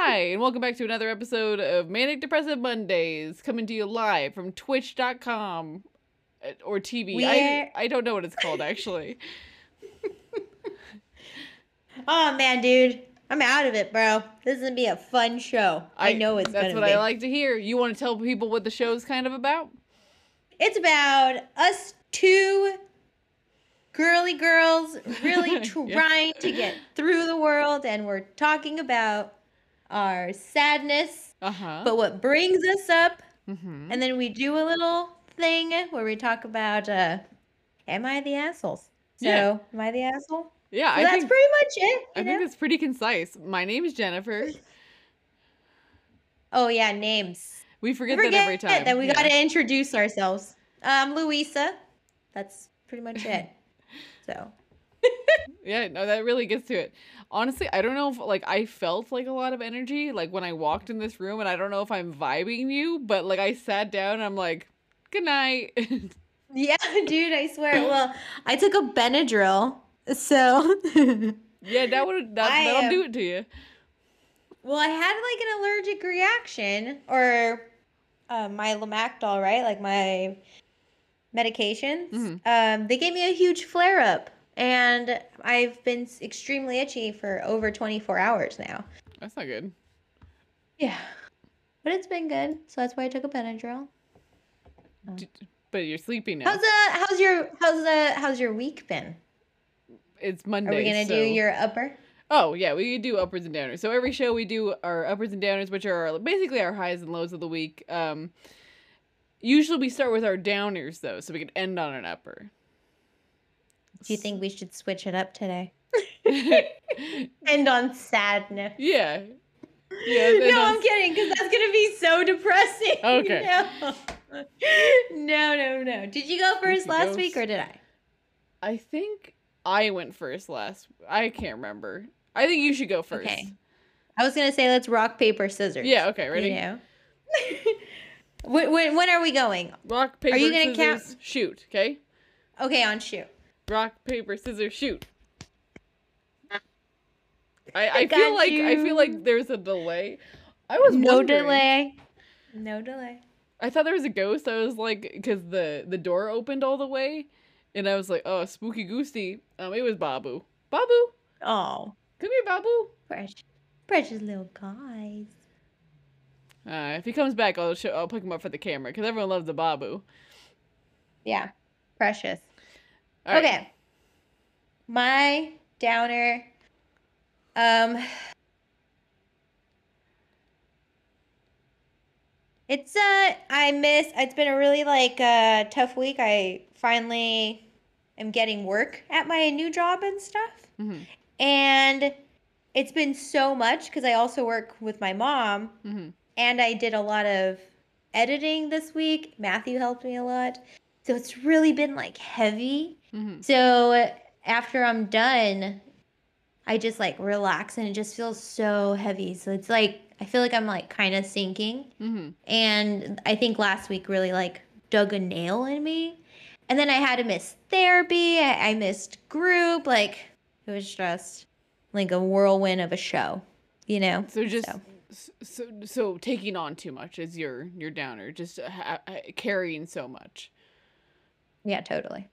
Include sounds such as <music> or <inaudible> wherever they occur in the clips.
Hi, and welcome back to another episode of Manic Depressive Mondays, coming to you live from twitch.com uh, or TV. I, We're- I don't know what it's called actually. <laughs> Oh man, dude, I'm out of it, bro. This is gonna be a fun show. I, know it's That's what be. I like to hear. You want to tell people what the show's kind of about? It's about us two girly girls really <laughs> Yeah. trying to get through the world, and we're talking about our sadness, Uh-huh. but what brings us up, hmm and then we do a little thing where we talk about, uh, am I the assholes? So, Yeah. am I the asshole? Yeah, So I that's think pretty much it. I You think know? it's pretty concise. My name is Jennifer. <laughs> Oh yeah, names. We forget, Forget that every time. that we yeah. got to introduce ourselves. Um, I'm Louisa. That's pretty much it. <laughs> So <laughs> Yeah, no, that really gets to it. Honestly, I don't know if like I felt like a lot of energy like when I walked in this room, and I don't know if I'm vibing you, but like I sat down, and I'm like, good night. <laughs> yeah, <laughs> dude, I swear. Well, I took a Benadryl, so yeah, that would that, I that'll do it to you. well, I had like an allergic reaction or uh, my Lamictal, right? Like my medications. Mhm. Um, they gave me a huge flare up, and I've been extremely itchy for over 24 hours now. That's not good. Yeah, but it's been good, so that's why I took a Benadryl. But you're sleeping now. How's uh how's your how's uh how's your week been? it's Monday. Are we gonna so... do your upper? Oh yeah, we do uppers and downers. So every show we do our uppers and downers, which are basically our highs and lows of the week. Um, usually we start with our downers though, so we can end on an upper. Do you think we should switch it up today? <laughs> End on sadness. yeah. Yeah. no, I'm kidding, because that's gonna be so depressing. Okay. No. no, no, no. Did you go first last week or did I? I think I went first last. I can't remember. I think you should go first. Okay. I was gonna say let's rock paper scissors. Yeah. Okay. Ready? You know. <laughs> when, when, when are we going? Rock paper you gonna scissors count- shoot. Okay. Okay, on shoot. Rock paper scissors shoot. I, I I feel got like I feel like there's a delay. I was No wondering- delay. No delay. I thought there was a ghost. I was like, because the the door opened all the way, and I was like, oh, spooky goosey. Um, it was Babu. Babu, Oh, come here, Babu. precious, precious little guys. Uh, if he comes back, I'll show. I'll pick him up for the camera because everyone loves the Babu. Yeah, precious. Right. Okay. My downer. Um. It's uh I miss it's been a really like uh tough week. I finally am getting work at my new job and stuff. Mhm. And it's been so much because I also work with my mom Mhm. and I did a lot of editing this week. Matthew helped me a lot. So it's really been like heavy. Mhm. So after I'm done, I just like relax and it just feels so heavy. So it's like I feel like I'm like kind of sinking. Mhm. And I think last week really like dug a nail in me. And then I had to miss therapy. I, I missed group. Like it was just like a whirlwind of a show, you know? So just So. so. so taking on too much is your your downer. Just ha- carrying so much Yeah, totally.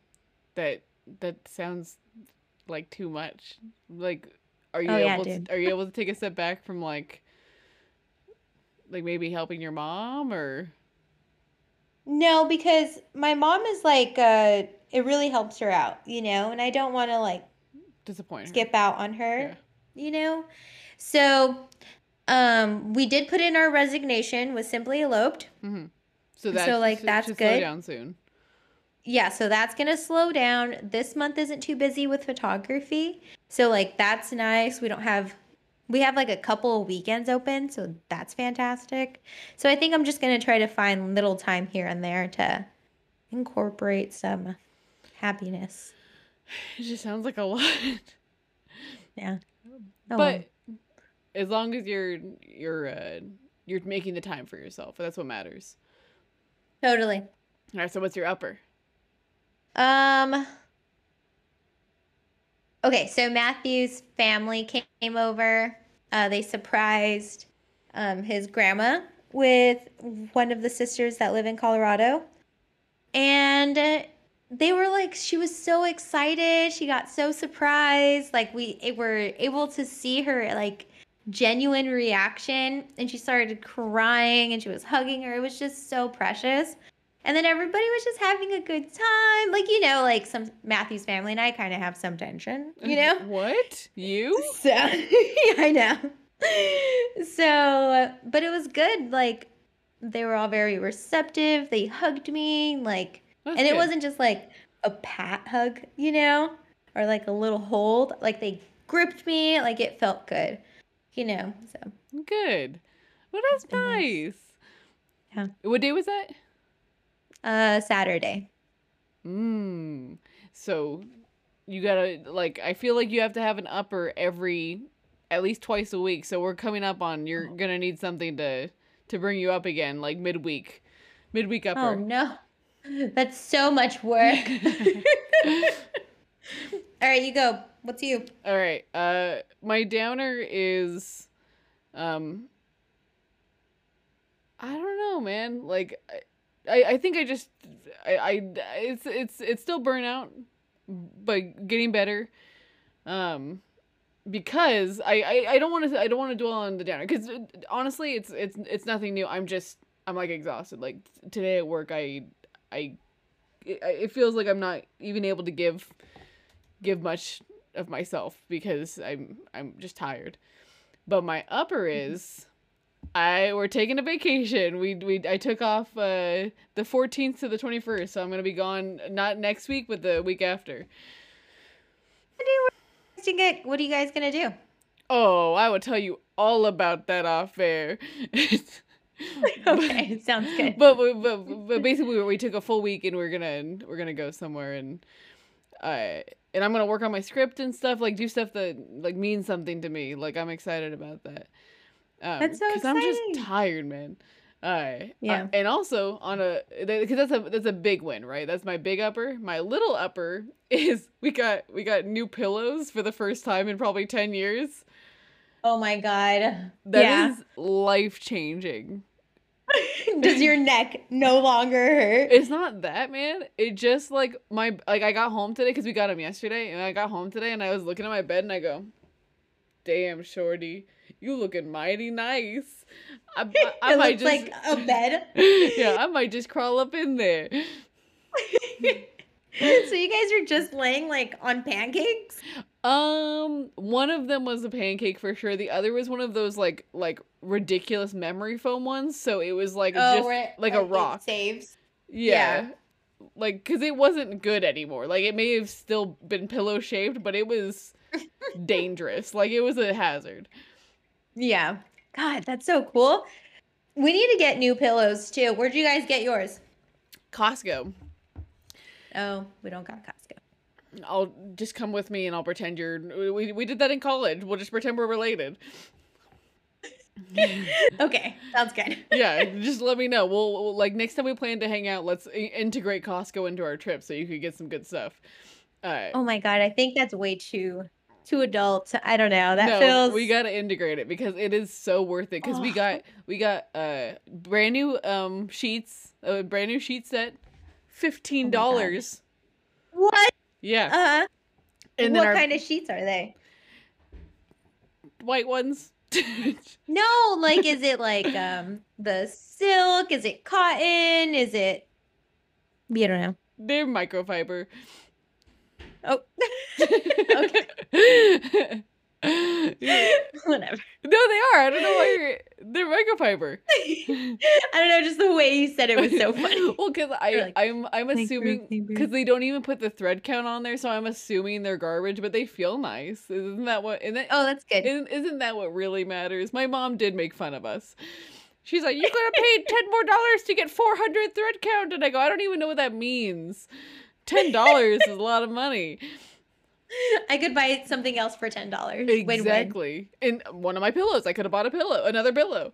that that sounds like too much. Like, are you Oh, able dude. to, are you <laughs> able to take a step back from like like maybe helping your mom or No, because my mom is like, uh, it really helps her out, you know? And I don't want to like disappoint her? skip out on her, Yeah. you know? So, um, we did put in our resignation with Simply Eloped. Mm-hmm. So So, like, that's should slow good. down soon. Yeah, so that's going to slow down. This month isn't too busy with photography. So, like, that's nice. We don't have, we have like a couple of weekends open. So, that's fantastic. So, I think I'm just going to try to find little time here and there to incorporate some happiness. <sighs> It just sounds like a lot. <laughs> Yeah. Oh, well. but as long as you're you're uh, you're making the time for yourself, that's what matters. totally. All right. So what's your upper? Um. Okay, so Matthew's family came over. Uh, they surprised um, his grandma with one of the sisters that live in Colorado. And they were like, she was so excited. She got so surprised. Like, we were able to see her, like, genuine reaction. And she started crying and she was hugging her. It was just so precious. And then everybody was just having a good time. Like, you know, like some Matthew's family and I kind of have some tension, you uh, know? What? You? <laughs> So, yeah, <laughs> I know. So, but it was good. Like, they were all very receptive. They hugged me. Like, That's and it good. wasn't just like a pat hug, you know, or like a little hold. Like, they gripped me. Like, it felt good, you know? So, good. Well, that's nice. nice. Yeah. What day was that? Uh, Saturday. Mm. So you gotta like I feel like you have to have an upper every at least twice a week. So we're coming up on you're gonna need something to to bring you up again, like midweek. Midweek upper. Oh, upper. no. That's so much work. <laughs> All right, you go. What's you? All right. Uh my downer is um I don't know, man. Like I I, think I just I, I it's it's it's still burnout but getting better. Um because I I, I don't want to I don't want to dwell on the downer cuz honestly it's it's it's nothing new. I'm just I'm like exhausted. Like today at work I I it, it feels like I'm not even able to give give much of myself because I'm I'm just tired. But my upper is I we're taking a vacation. We we I took off uh the 14th to the 21st, so I'm going to be gone not next week but the week after. What get- what are you guys gonna do? Oh, I will tell you all about that off air. <laughs> Okay, It sounds good. But, but but basically we took a full week and we're going to we're to go somewhere and uh and I'm going to work on my script and stuff, like do stuff that like means something to me. Like I'm excited about that. Um, That's so exciting. I'm just tired, man. Uh, Yeah. uh, and also on a because that's a that's a big win, right? That's my big upper. My little upper <laughs> is we got we got new pillows for the first time in probably ten years. Oh my god. That is life changing. <laughs> Does your neck no longer hurt? It's not that, man. It just like my like I got home today because we got them yesterday, and I got home today and I was looking at my bed and I go, "Damn, shorty, you looking mighty nice." I, <laughs> I, I might looks just like a bed. <laughs> yeah, I might just crawl up in there. <laughs> so you guys are just laying like on pancakes? Um, one of them was a pancake for sure. The other was one of those like like ridiculous memory foam ones. So it was like just Oh, where it- like a rock. saves. Yeah. Like, cause it wasn't good anymore. Like, it may have still been pillow shaped, but it was dangerous. Like, it was a hazard. Yeah. God, that's so cool. We need to get new pillows too. Where'd you guys get yours? Costco. Oh, we don't got Costco. I'll just come with me and I'll pretend you're. We, we did that in college. We'll just pretend we're related. <laughs> Okay, sounds good. <laughs> Yeah, just let me know. We'll, we'll like next time we plan to hang out. Let's i- integrate Costco into our trip so you could get some good stuff. All right. Oh my god, I think that's way too too adult. I don't know. That no, feels we gotta integrate it because it is so worth it. Because we Oh. got we got uh brand new um sheets, a brand new sheet set, fifteen dollars. what? yeah, Uh huh. and what then our kind of sheets are they? white ones. <laughs> No, like is it like um the silk? Is it cotton? Is it? You don't know. They're microfiber. Oh, <laughs> Yeah. <laughs> whatever. No, they are. I don't know why you're. They're microfiber. <laughs> I don't know. Just the way you said it was so funny. well, because I like, I'm I'm assuming because they don't even put the thread count on there, so I'm assuming they're garbage, but they feel nice. Isn't that what? Isn't Oh, that's good. isn't, isn't that what really matters? My mom did make fun of us. She's like, "You gotta pay ten more dollars to get four hundred thread count," and I go, "I don't even know what that means. Ten dollars is a lot of money." <laughs> I could buy something else for ten dollars. Win-win. Exactly. And one of my pillows, I could have bought a pillow, another pillow.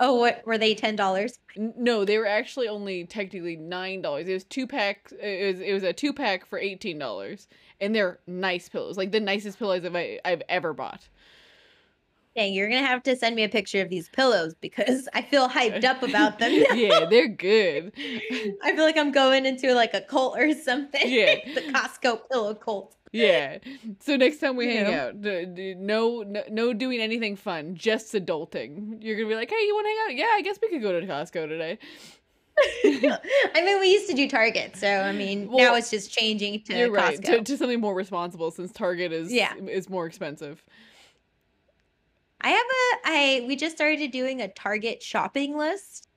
Oh, what were they? Ten dollars? No, they were actually only technically nine dollars. It was two pack. It was it was a two pack for eighteen dollars, and they're nice pillows, like the nicest pillows I've I've ever bought. Dang, you're gonna have to send me a picture of these pillows because I feel hyped up about them. <laughs> yeah, they're good. <laughs> I feel like I'm going into like a cult or something. Yeah. <laughs> the Costco pillow cult. Yeah. So next time we You hang know? out, no, no, no doing anything fun, just adulting. You're gonna be like, hey, you want to hang out? Yeah, I guess we could go to Costco today. I mean, we used to do Target, so I mean, now it's just changing to You're right. To, to something more responsible, since Target is Yeah. is more expensive. I have a I we just started doing a Target shopping list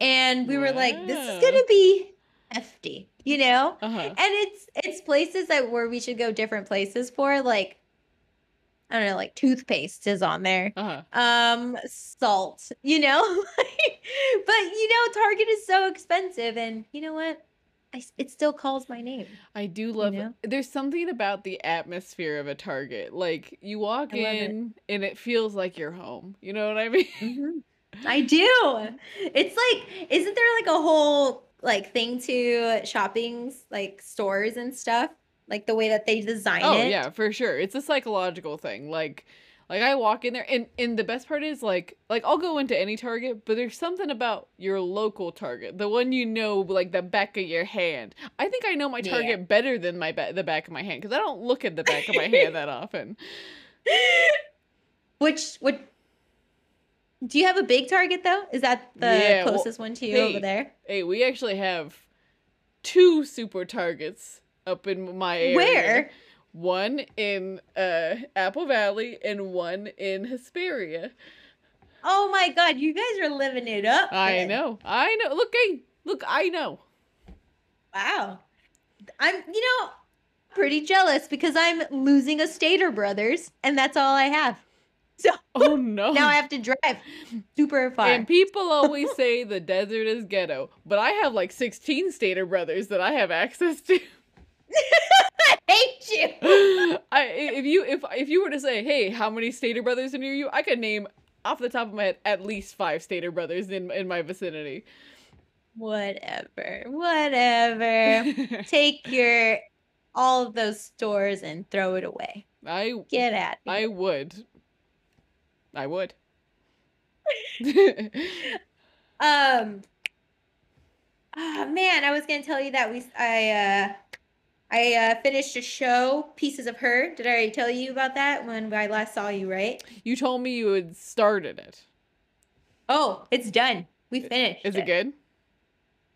and we were like this is going to be hefty, you know? Uh huh. And it's it's places that where we should go different places for like I don't know, like toothpaste is on there. Uh huh. Um salt, you know? <laughs> but you know Target is so expensive and you know what? I, it still calls my name. I do love. know? There's something about the atmosphere of a Target. Like you walk I love it. in and it feels like you're home. You know what I <laughs> mean? Mhm. I do. It's like, isn't there like a whole like thing to shopping's like stores and stuff? Like the way that they design Oh it. Oh yeah, for sure. It's a psychological thing. Like like I walk in there and and the best part is like like I'll go into any Target, but there's something about your local Target, the one you know like the back of your hand. I think I know my Yeah. Target better than my ba- the back of my hand cuz I don't look at the back of my hand that often. <laughs> Which what do you have a big Target though? Is that the Yeah, well, closest one to you hey, over there? Hey, we actually have two super Targets up in my area. Where? One in uh Apple Valley and one in Hesperia. Oh my god, you guys are living it up. I then. know. I know. Look, hey, look, I know. Wow. I'm you know pretty jealous because I'm losing a Stater Brothers and that's all I have. So Oh no. <laughs> now I have to drive super far. and people always say the desert is ghetto, but I have like 16 Stater brothers that I have access to. <laughs> I hate you. I if you if you were to say, "Hey, how many Stater brothers are near you?" I could name off the top of my head at least 5 Stater brothers in in my vicinity. Whatever. Whatever. <laughs> Take your all of those stores and throw it away. I Get at me. I would. I would. <laughs> Um ah, man, I was gonna tell you that we I uh I uh finished a show, Pieces of Her. Did I already tell you about that when I last saw you, right? you told me you had started it. Oh, it's done. We finished. Is it good?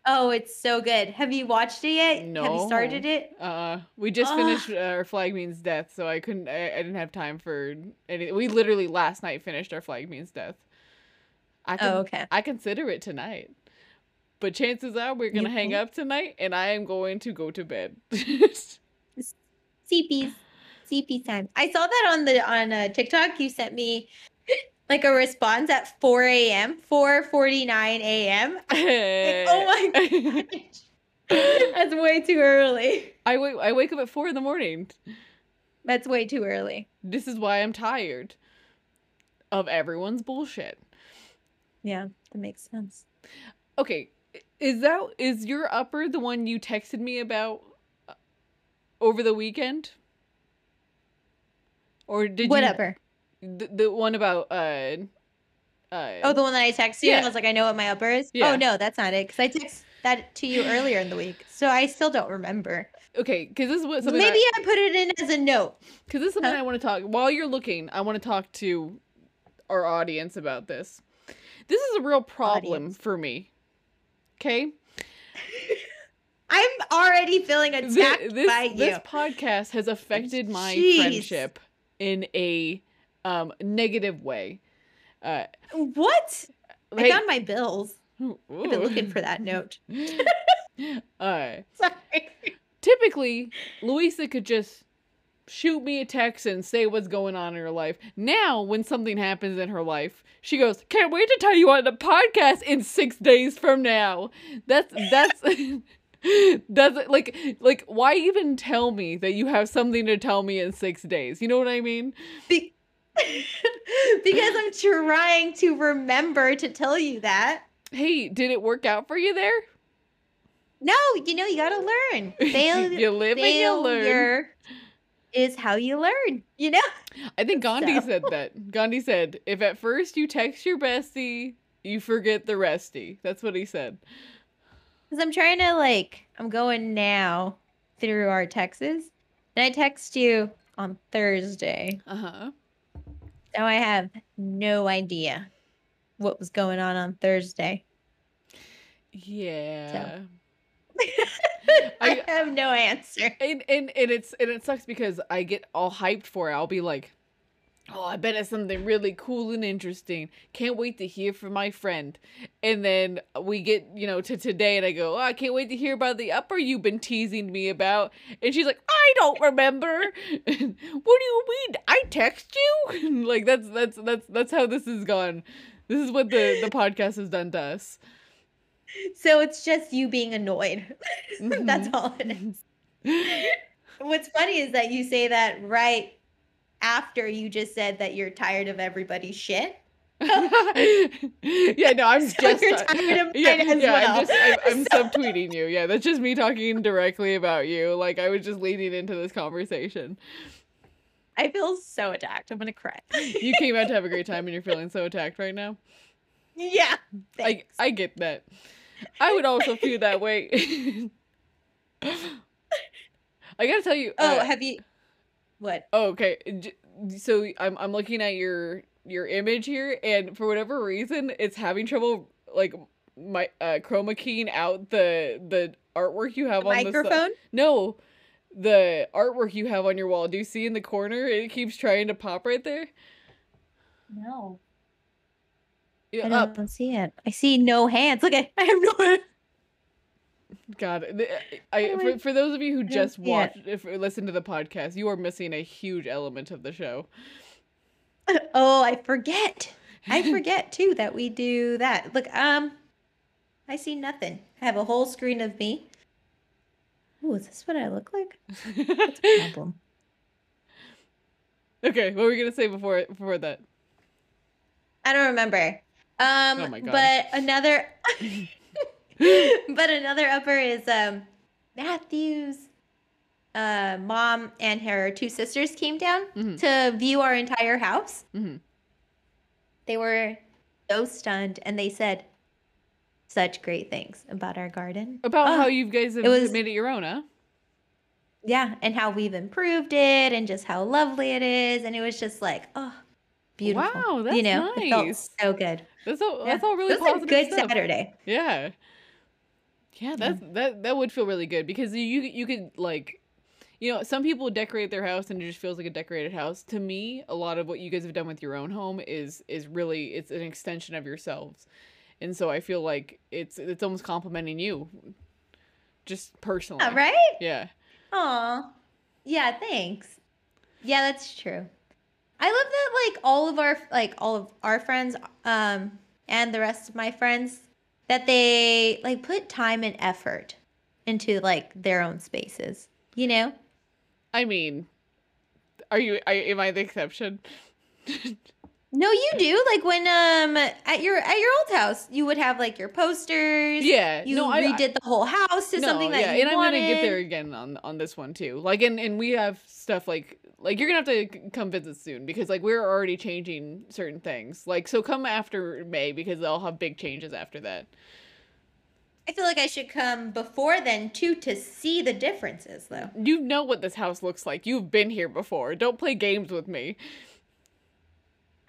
Oh, it's so good. Have you watched it yet? No. Have you started it? Uh, we just Ugh. finished uh, our flag means death, so I couldn't. I, I didn't have time for any. We literally last night finished our flag means death. I can, Oh, okay. I consider it tonight, but chances are we're gonna You hang up tonight, and I am going to go to bed. <laughs> CPs. CP time. I saw that on the on uh, TikTok. You sent me like a response at 4 a.m. 4:49 a.m. Like, oh my <laughs> gosh. That's way too early. I wake. I wake up at four in the morning. That's way too early. This is why I'm tired of everyone's bullshit. Yeah, that makes sense. Okay, i- is that is your upper the one you texted me about uh, over the weekend? Or did you Whatever. the, the one about uh uh Oh, the one that I texted you. and I was like, I know what my upper is. Yeah. Oh no, that's not it. Because I texted that to you earlier in the week, so I still don't remember. okay, cuz this is what something Maybe I put it in as a note. cuz this is something Huh? I want to talk while you're looking, I want to talk to our audience about this. This is a real problem Audience. for me. Okay? I'm already feeling attacked this by you. this podcast has affected my Jeez. friendship in a um negative way. Uh What? I hey- found my bills. I've been looking for that note. <laughs> uh <laughs> Sorry. typically Louisa could just shoot me a text and say what's going on in her life. Now, when something happens in her life, she goes, "Can't wait to tell you on the podcast in 6 days from now." That's that's <laughs> that's like like why even tell me that you have something to tell me in 6 days? You know what I mean? Be- <laughs> because I'm trying to remember to tell you that. Hey, did it work out for you there? No, you know, you gotta learn. <laughs> Fail- You live and you learn. Is how you learn, you know? I think Gandhi So- said that. Gandhi said, if at first you text your bestie, you forget the resty. That's what he said. Because I'm trying to like, I'm going now through our texts, and I text you on Thursday. Uh huh. Now I have no idea what was going on on Thursday. Yeah. <laughs> I I- have no answer. And, and and it's and it sucks because I get all hyped for it. I'll be like, "Oh, I bet it's something really cool and interesting. Can't wait to hear from my friend." And then we get you know to today, and I go, "Oh, I can't wait to hear about the upper you've been teasing me about." And she's like, "I don't remember." <laughs> what do you mean? I text you? <laughs> like that's that's that's that's how this has gone. This is what the the podcast has done to us. So it's just you being annoyed. <laughs> That's Mhm. all it is. What's funny is that you say that right after you just said that you're tired of everybody's shit. <laughs> yeah, no, I'm <laughs> So just you're tired of yeah, yeah, well. I'm just I'm, I'm So- subtweeting you. Yeah, that's just me talking directly about you. Like I was just leading into this conversation. I feel so attacked. I'm gonna cry. You came out to have a great time and you're feeling so attacked right now. yeah. I. I get that. I would also feel that way. <laughs> I gotta tell you. oh, uh, have you? What? Oh, okay. So I'm I'm looking at your your image here, and for whatever reason, it's having trouble like my uh, chroma keying out the the artwork you have The on the microphone? No, the artwork you have on your wall. Do you see in the corner? It keeps trying to pop right there. No, I don't see it. I see no hands. Look at. <laughs> I have no hands. God, the- I Oh, for, for those of you who just watched, if listen to the podcast, you are missing a huge element of the show. <laughs> Oh, I forget. I <laughs> forget too that we do that. Look, um, I see nothing. I have a whole screen of me. Oh, is this what I look like? What's the problem? okay, what were we gonna say before before that? I don't remember. Um, Oh my God. but another, <laughs> but another upper is um, Matthew's uh, mom and her two sisters came down Mhm. to view our entire house. Mm-hmm. They were so stunned, and they said such great things about our garden. About Oh, how you guys have it was- made it your own, huh? yeah, and how we've improved it, and just how lovely it is, and it was just like, oh, beautiful. Wow, that's you know, nice. so good. That's all. Yeah. That's all really a positive good stuff. Saturday. Yeah. Yeah, that's that that would feel really good because you you could like you know, some people decorate their house and it just feels like a decorated house. To me, a lot of what you guys have done with your own home is is really it's an extension of yourselves. And so I feel like it's it's almost complimenting you. Just <laughs> oh, personally. Yeah, right? Yeah. Aw. Yeah, thanks. Yeah, that's true. I love like all of our like all of our friends um and the rest of my friends that they like put time and effort into like their own spaces. You know? I mean, are you am I the exception? <laughs> No, you do. Like when um at your at your old house, you would have like your posters. Yeah. You no, I, I- redid the whole house to something like that yeah, you and I'm gonna get there again on on this one too. Like, and and we have stuff like like you're gonna have to come visit soon because like we're already changing certain things. Like, so come after May because they'll have big changes after that. I feel like I should come before then too to see the differences though. You know what this house looks like. You've been here before. Don't play games with me.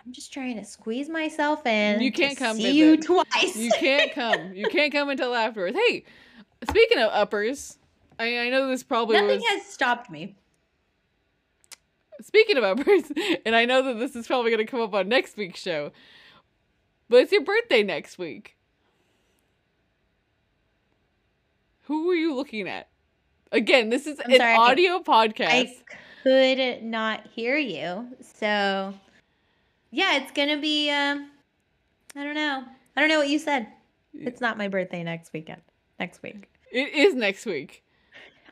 I'm just trying to squeeze myself in. You can't come see you <laughs> twice. You can't come. You can't come until afterwards. Hey, speaking of uppers, I I know this probably Nothing was. has stopped me. Speaking of uppers, <laughs> and I know that this is probably going to come up on next week's show, but it's your birthday next week. Who are you looking at? Again, this is I'm an sorry, audio podcast. I could not hear you. So yeah, it's gonna be um I don't know. I don't know what you said. It's not my birthday next weekend. Next week. It is next week.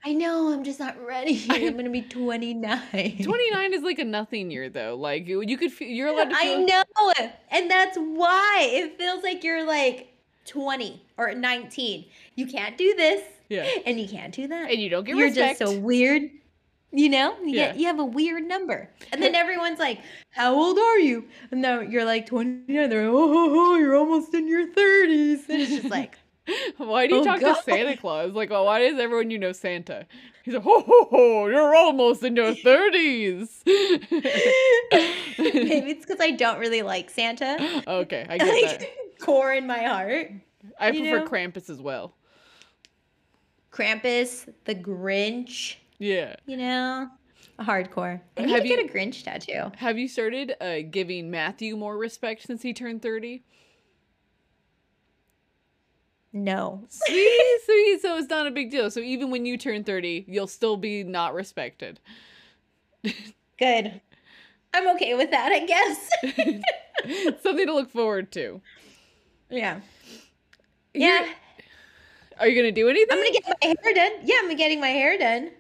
I know, I'm just not ready. <laughs> <laughs> I'm gonna be 29. 29 is like a nothing year though. Like you, you could feel you're allowed to I feel know. And that's why it feels like you're like 20 or 19. You can't do this Yeah. and you can't do that. And you don't get respect. you're just so weird. You know, you, Yeah. get, you have a weird number, and then <laughs> everyone's like, "How old are you?" And then you're like 29. They're like, "Oh, ho, ho, you're almost in your 30s." And it's just like, <laughs> Why do you Oh, talk God. to Santa Claus? Like, well, why does everyone you know Santa? He's like, ho ho ho, you're almost in your thirties. <laughs> maybe it's because I don't really like Santa. okay, I get that. Core in my heart. I prefer know? Krampus as well. Krampus, the Grinch, Yeah. you know, hardcore. I need Have to you- get a Grinch tattoo. Have you started uh, giving Matthew more respect since he turned thirty? No. See, <laughs> see, so it's not a big deal. So even when you turn thirty, you'll still be not respected. <laughs> Good. I'm okay with that, I guess. <laughs> Something to look forward to. yeah. Here- Yeah. Are you gonna do anything? I'm gonna get my hair done. Yeah, I'm getting my hair done.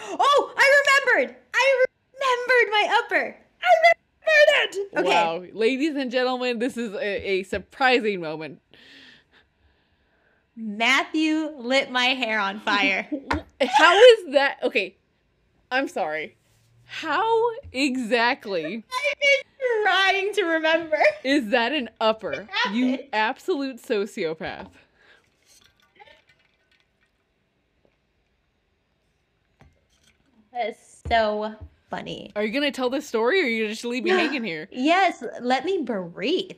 Oh, I remembered. I remembered my upper. I remembered it. Okay. Wow, ladies and gentlemen, this is a, a surprising moment. Matthew lit my hair on fire. <laughs> How is that? Okay, I'm sorry. How exactly <laughs> I've been trying to remember. is that an upper? You absolute sociopath. That's so funny. Are you gonna tell this story, or are you just leave me hanging here? Yes, let me breathe.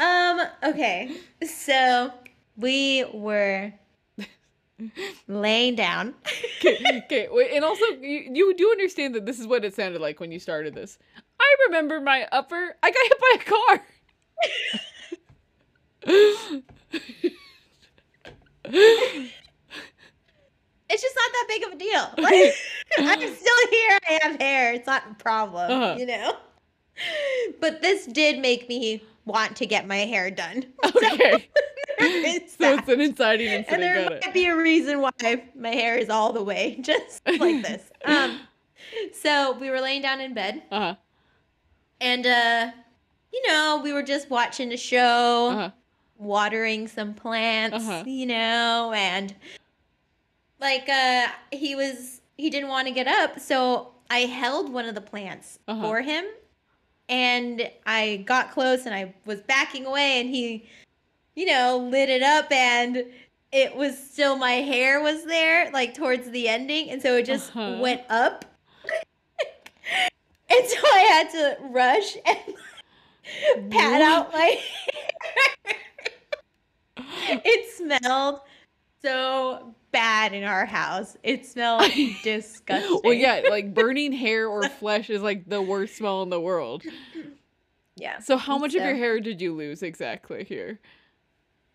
Um, okay. So we were <laughs> laying down. Okay, okay, wait, and also you, you do understand that this is what it sounded like when you started this. I remember my upper. I got hit by a car. <laughs> <laughs> It's just not that big of a deal. <laughs> Like, <laughs> I'm still here. I have hair. It's not a problem, Uh-huh. you know? But this did make me want to get my hair done. <laughs> okay, so it's an inciting and there Got might it. be a reason why my hair is all the way just like this. Um, so we were laying down in bed, Uh huh. and uh, you know, we were just watching a show, Uh huh. watering some plants, Uh-huh. you know, and like uh, he was he didn't want to get up, so I held one of the plants Uh-huh. for him, and I got close, and I was backing away, and he, you know, lit it up, and it was still my hair was there, like towards the ending, and so it just Uh-huh. went up. <laughs> And so I had to rush and <laughs> pat What? out my <laughs> hair. it smelled so bad in our house. It smelled disgusting. <laughs> Well, yeah, like <laughs> burning hair or flesh is like the worst smell in the world. Yeah. So, how much of your hair did you lose exactly here?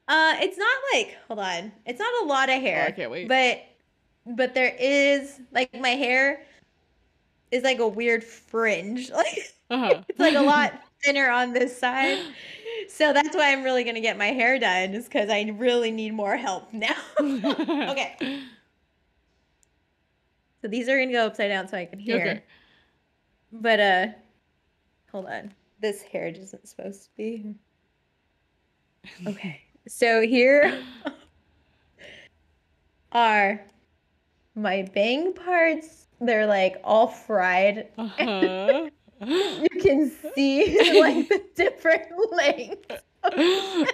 Uh, it's not like hold on. It's not a lot of hair. Oh, I can't wait. But but there is like my hair is like a weird fringe. Like <laughs> Uh-huh. it's like a lot thinner on this side. So that's why I'm really gonna get my hair done, is because I really need more help <laughs> now. <laughs> okay. So these are gonna go upside down so I can hear. Okay. But uh hold on. This hair isn't supposed to be. Okay. So here <laughs> are my bang parts. They're like all fried. Uh-huh. You can see <laughs> like the different lengths. <laughs>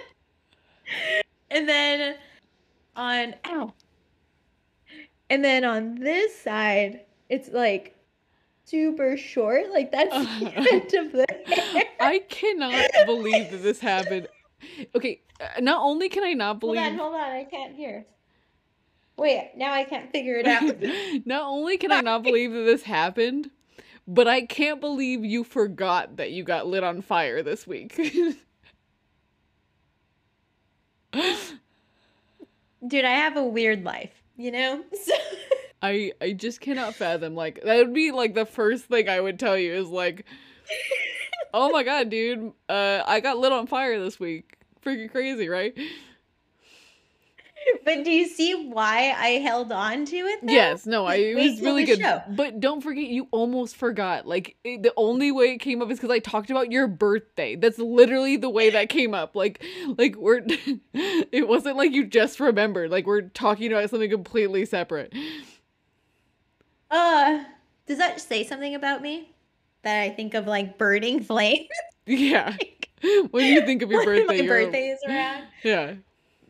And then on ow. And then on this side, it's like super short. Like that's <laughs> the end of the hair. I cannot believe that this happened. Okay, uh, not only can I not believe. Hold on, hold on, I can't hear. Wait, now I can't figure it out. not only can I not believe that this happened, but I can't believe you forgot that you got lit on fire this week. <laughs> Dude, I have a weird life, you know? <laughs> So I I just cannot fathom like that would be like the first thing I would tell you is like <laughs> Oh my god, dude. Uh I got lit on fire this week. Freaking crazy, right? But do you see why I held on to it? though? Yes, no, I it was really good. show. But don't forget, you almost forgot. Like it, the only way it came up is because I talked about your birthday. That's literally the way that came up. Like, like we're. <laughs> it wasn't like you just remembered. Like we're talking about something completely separate. Uh Does that say something about me? That I think of like burning <laughs> flames Yeah. When you think of your birthday, my birthday is around. <laughs> yeah.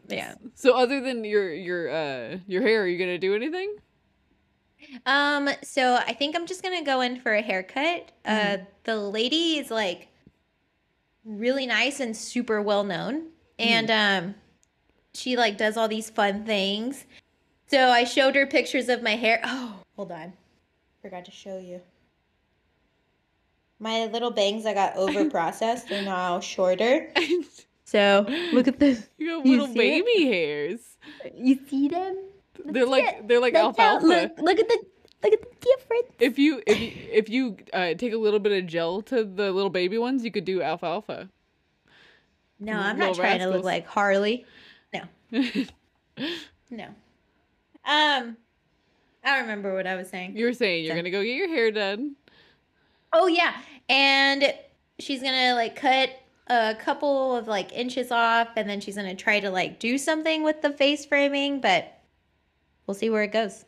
Yeah. <laughs> So other than your your uh your hair, are you gonna do anything? Um, so I think I'm just gonna go in for a haircut. Uh Mm-hmm. the lady is like really nice and super well known. Mm-hmm. And um she like does all these fun things. So I showed her pictures of my hair. Oh, hold on. Forgot to show you. My little bangs I got <laughs> over processed are now shorter. So look at this. got You little see it? baby hairs. You see them? They're like they're like alfalfa. Look, look at the look at the difference. If you if you if you uh, take a little bit of gel to the little baby ones, you could do alfalfa. No, Little I'm not trying to look like Harley. No, <laughs> no. Um, I remember what I was saying. you were saying you're So- gonna go get your hair done. Oh yeah, and she's gonna like cut a couple of like inches off, and then she's gonna try to like do something with the face framing, but we'll see where it goes.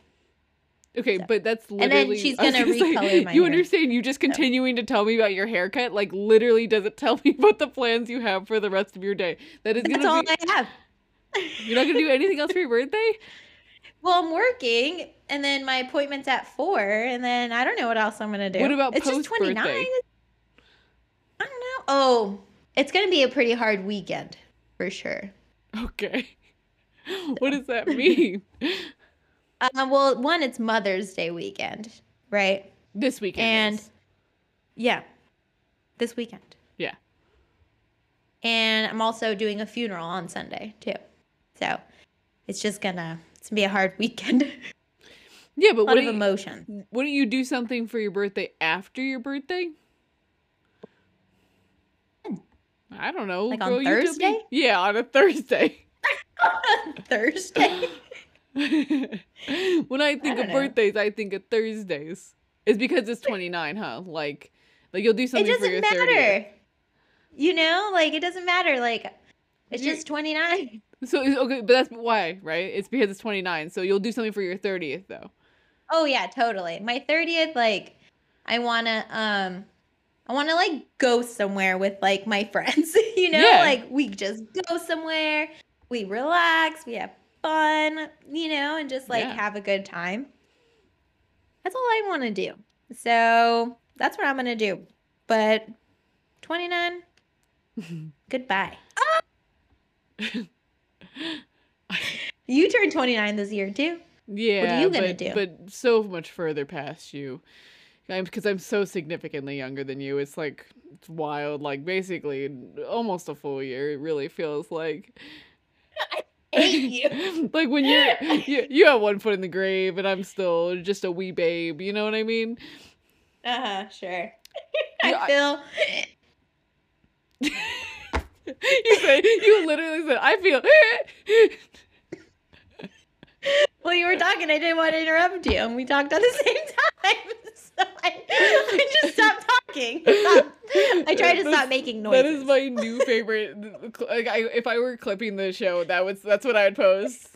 Okay, but that's literally. And then she's gonna say, recolor my You hair. understand? You just continuing to tell me about your haircut, like literally, doesn't tell me <laughs> what the plans you have for the rest of your day. That is That's gonna be That's all be. I have. You're not gonna do anything else for your birthday. <laughs> Well, I'm working, and then my appointment's at four, and then I don't know what else I'm gonna do. What about it's just post-birthday? 29. I don't know. Oh, it's gonna be a pretty hard weekend for sure. Okay. <laughs> What does that mean? Um, <laughs> well, one, it's Mother's Day weekend, right? this weekend. And is. yeah, this weekend. Yeah. And I'm also doing a funeral on Sunday too, so it's just gonna it's gonna be a hard <laughs> weekend. yeah, but a what of you, emotion. wouldn't you do something for your birthday after your birthday? I don't know. Like on girl, me. Thursday? Yeah, on a Thursday. <laughs> Thursday. <laughs> when I think don't of know. birthdays, I think of Thursdays. It's because it's 29, huh? Like, like you'll do It something for your doesn't 30th. matter. You know, like it doesn't matter. Like it's You- just 29. <laughs> So it's- okay, but that's why, right? It's because it's 29. So you'll do something for your 30th though. Oh yeah, totally. My 30th, like I wanna um I wanna like go somewhere with like my friends. <laughs> you know, Yeah. like we just go somewhere, we relax, we have fun, you know, and just like Yeah. have a good time. That's all I wanna do. So that's what I'm gonna do. But 29, <laughs> goodbye. <laughs> You turned 29 this year too. Yeah. What are you gonna do? But so much further past you. Because I'm so significantly younger than you. It's like it's wild. Like basically almost a full year. It really feels like. <laughs> hate you. <laughs> like when you're <laughs> you, you have one foot in the grave and I'm still just a wee babe. You know what I mean? Uh-huh, sure. Yeah, I feel you said you literally said I feel. well you were talking, I didn't want to interrupt you, and we talked at the same time. <laughs> I, I just stopped talking. Um, I tried to stop making That noises. is my new favorite. <laughs> Like, I, if I were clipping the show, that was that's what I would post.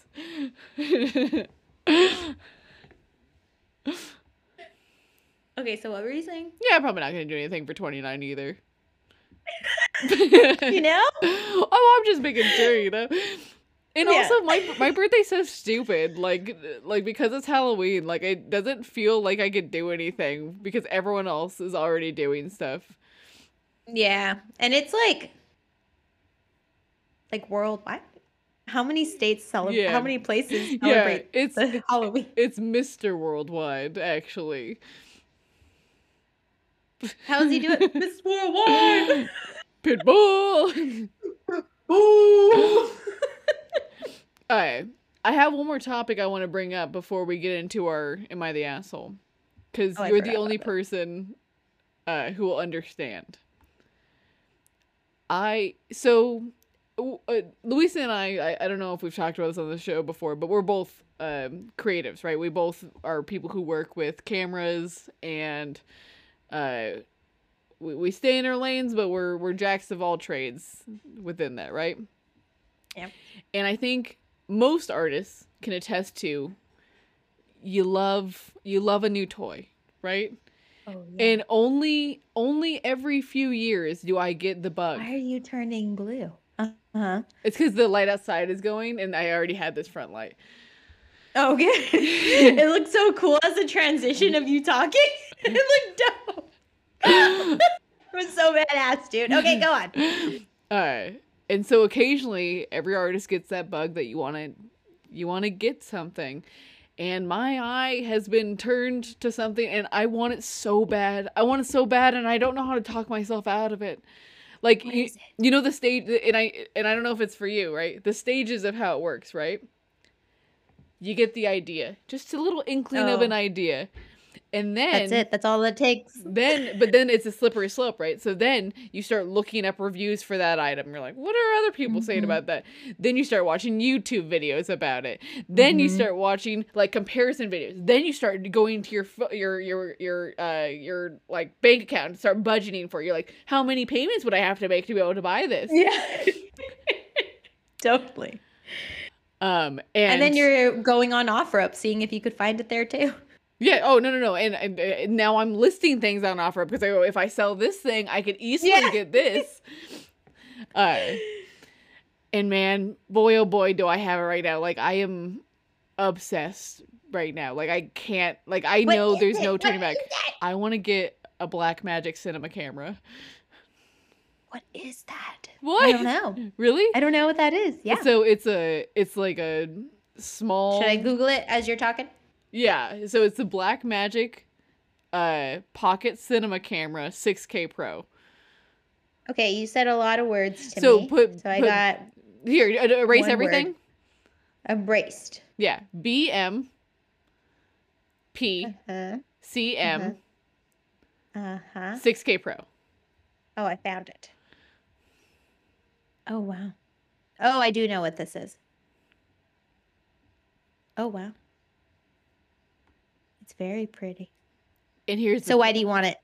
Okay, so what were you saying? Yeah, I'm probably not gonna do anything for 29 either. <laughs> You know? oh, I'm just making sure, you know. And Yeah. also, my my birthday's so stupid. Like, like because it's Halloween, like it doesn't feel like I could do anything because everyone else is already doing stuff. Yeah, and it's like like worldwide. How many states celebrate? Yeah. How many places <laughs> celebrate Yeah, it's the <laughs> Halloween? it's Mr. Worldwide, actually. How does he do it? <laughs> Miss Worldwide. Pitbull. Ooh. Alright. I have one more topic I want to bring up before we get into our Am I the Asshole? Because Oh, you're the only person uh, who will understand. I, so, uh, Luisa and I, I, I don't know if we've talked about this on the show before, but we're both um, creatives, right? We both are people who work with cameras and uh, we, we stay in our lanes, but we're, we're jacks of all trades within that, right? Yep. And I think most artists can attest to you love you love a new toy right? Oh, yeah. And only only every few years do I get the bug. Why are you turning blue? Uh huh. It's because the light outside is going, and I already had this front light. Okay. <laughs> it looks so cool as a transition of you talking. <laughs> it looked dope. <laughs> it was so badass, dude. Okay, go on. Uh, and so occasionally, every artist gets that bug that you want to you want to get something. And my eye has been turned to something, and I want it so bad. I want it so bad, and I don't know how to talk myself out of it. Like you, it? you know the stage, and I and I don't know if it's for you, right? The stages of how it works, right? You get the idea, just a little inkling of Oh. an idea, and then That's it. That's all it takes. then but then it's a slippery slope right so then you start looking up reviews for that item you're like what are other people saying Mhm. about that then you start watching youtube videos about it then you Mhm. start watching like comparison videos then you start going to your your your your uh your like bank account and start budgeting for it. you're like how many payments would i have to make to be able to buy this Yeah. <laughs> totally. um and, And, then you're going on OfferUp, seeing if you could find it there too. Yeah oh no no no and, and, uh, now i'm listing things on offer because i go if i sell this thing i could easily Yeah. get this <laughs> uh And man, boy oh boy, do I have it right now. Like I am obsessed right now. Like I can't like I What know there's it? no What turning back. I want to get a Blackmagic cinema camera. What is that? What? I don't know. Really? I don't know what that is. Yeah. So it's a it's like a small Should I Google it as you're talking? Yeah, so it's the Blackmagic uh pocket cinema camera 6K Pro. Okay, you said a lot of words to So me. put- so I put- got Here, uh, erase everything. word. embraced. Yeah, BM P Uh-huh. CM Uh-huh. 6K Pro. Oh, I found it. Oh wow. Oh, I do know what this is. Oh wow. Very pretty. And here's So why do you want it?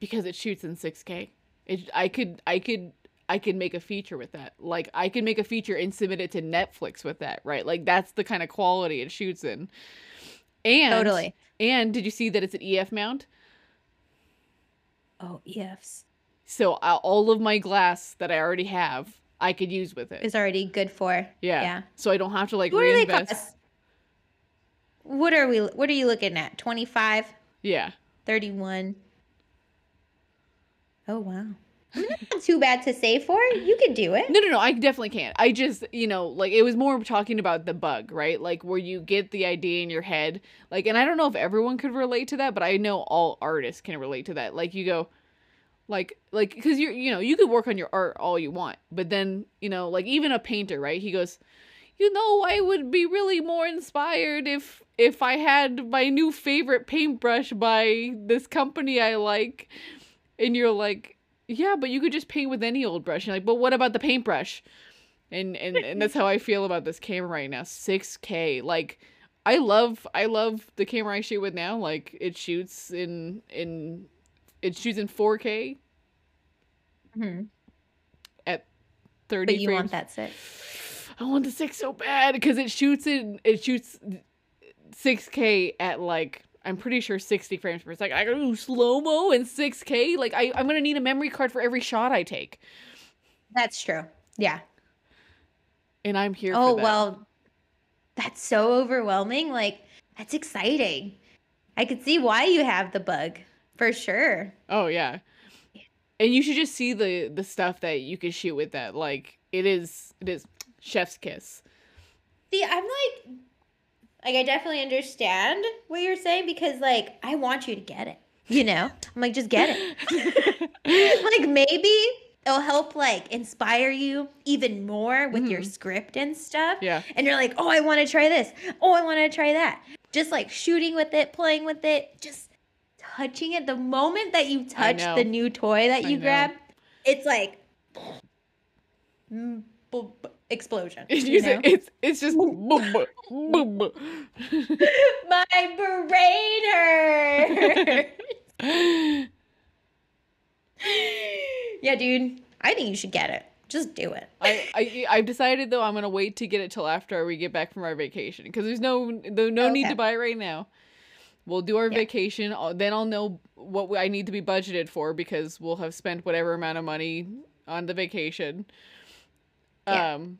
because it shoots in 6K. It, I could I could I could make a feature with that. Like I could make a feature and submit it to Netflix with that, right? Like that's the kind of quality it shoots in. And Totally. And did you see that it's an EF mount? Oh, EFs So uh, all of my glass that I already have, I could use with it. is already good for. yeah. yeah. So I don't have to like What reinvest. What are we what are you looking at? 25, Yeah. 31. Oh wow. <laughs> Not too bad to save for. You could do it. No, no, no. I definitely can't. I just, you know, like it was more talking about the bug, right? Like where you get the idea in your head. Like, and I don't know if everyone could relate to that, but I know all artists can relate to that. Like you go, like, like, because you're, you know, you could work on your art all you want, but then, you know, like even a painter, right? He goes, you know, I would be really more inspired if if I had my new favorite paintbrush by this company I like. And you're like, yeah, but you could just paint with any old brush. You're like, but what about the paintbrush? And and and that's how I feel about this camera right now. 6K. Like I love I love the camera I shoot with now. Like it shoots in in it shoots in 4K Mhm. at 30 But you frames. want that sit. I want the 6 so bad because it shoots in it shoots 6K at like I'm pretty sure 60 frames per second. I gotta do slow mo and 6K. Like I, I'm gonna need a memory card for every shot I take, That's true. Yeah. and I'm here. Oh for that. well, that's so overwhelming. Like that's exciting. I could see why you have the bug for sure. Oh yeah. And you should just see the the stuff that you can shoot with that. Like it is it is chef's kiss. See, I'm like, like I definitely understand what you're saying because like I want you to get it. You know, I'm like just get it. <laughs> like maybe it'll help like inspire you even more with your Mhm. script and stuff. yeah. and you're like, oh, I want to try this. Oh, I want to try that. Just like shooting with it, playing with it, just touching it. The moment that you touch the new toy that you grab, it's like mm, explosion. It's <laughs> you just, know? it's it's just boom, boom, boom. <laughs> My brain hurts. <laughs> yeah, dude. I think you should get it. Just do it. I, I I've decided though I'm gonna wait to get it till after we get back from our vacation because there's no no, no need to buy it right now. We'll do our Yeah. vacation. Then I'll know what I need to be budgeted for because we'll have spent whatever amount of money on the vacation. Yeah. Um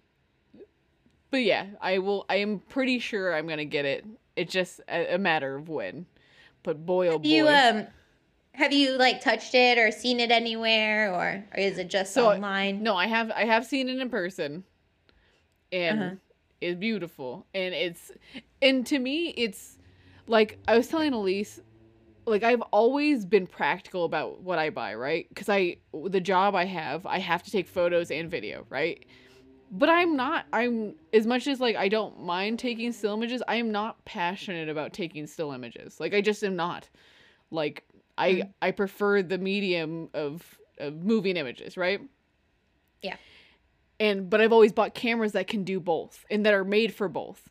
but yeah, I will I am pretty sure I'm going to get it. It's just a, a matter of when. But boy oh boy. Have you um have you like touched it or seen it anywhere or, or is it just So, online? No, I have I have seen it in person. And Uh-huh. it's beautiful. And it's and to me it's like I was telling Elise like I've always been practical about what I buy, right? Cuz I the job I have, I have to take photos and video, right? But I'm not I'm as much as like I don't mind taking still images, I am not passionate about taking still images. Like I just am not. Like I Mm. I prefer the medium of of moving images, right? Yeah. And but I've always bought cameras that can do both and that are made for both.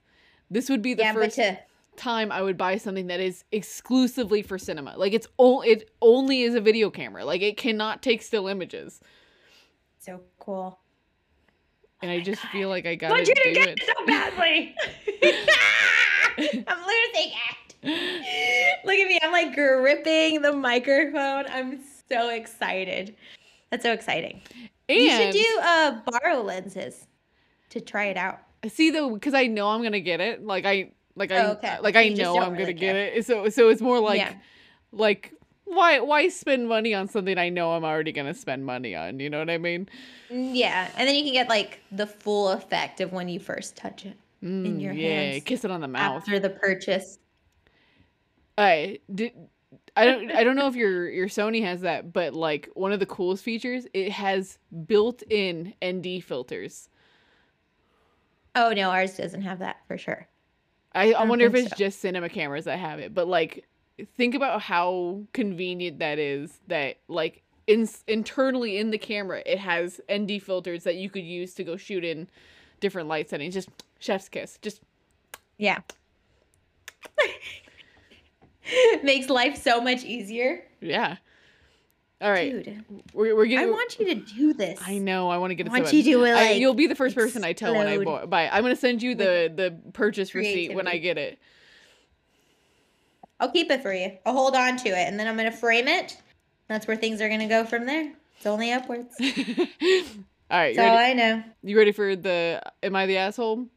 This would be the yeah, first to time I would buy something that is exclusively for cinema. Like it's all it only is a video camera. Like it cannot take still images. so cool. And I just feel like I gotta want you do get it. so badly. <laughs> I'm losing it. Look at me. I'm like gripping the microphone. I'm so excited. That's so exciting. And you should do uh borrow lenses to try it out. see though because I know I'm gonna get it. Like I like I Oh, okay. like So I know I'm really gonna get it. So so it's more like Yeah. like why why spend money on something I know I'm already gonna spend money on? You know what I mean? Mm, Yeah, and then you can get like the full effect of when you first touch it in Mm, your yeah, hands kiss it on the mouth. after the purchase. I did. I don't. I don't know if your your Sony has that, but like one of the coolest features, it has built-in ND filters. Oh no, ours doesn't have that for sure. I, I don't wonder if it's so. just cinema cameras that have it, but like, think about how convenient that is. That like in internally in the camera, it has ND filters that you could use to go shoot in different light settings. Just chef's kiss. Just Yeah. <laughs> Makes life so much easier. yeah. All right, Dude, we're we're getting I want you to do this. I know. I want to get it. I want so you to, I, you'll be the first explode. person i tell when i buy i'm gonna send you the the purchase receipt when I get it. I'll keep it for you. I'll hold on to it and then I'm going to frame it. That's where things are going to go from there. It's only upwards. <laughs> All right, That's all? I know. You ready for the Am I the asshole?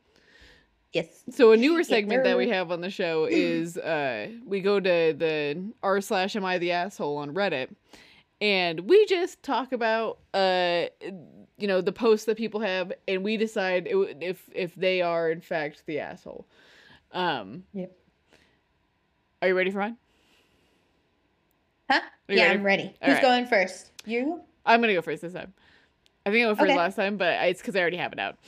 Yes. So a newer Yes, segment that we have on the show <clears throat> is uh we go to the r slash Am I the asshole on Reddit, and we just talk about uh you know the posts that people have, and we decide if if they are in fact the asshole. Um, Yep. Are you ready for mine? Huh? Yeah, ready? I'm ready. All Who's right. going first? You? I'm gonna go first this time. I think I went first Okay. last time, but it's because I already have it out.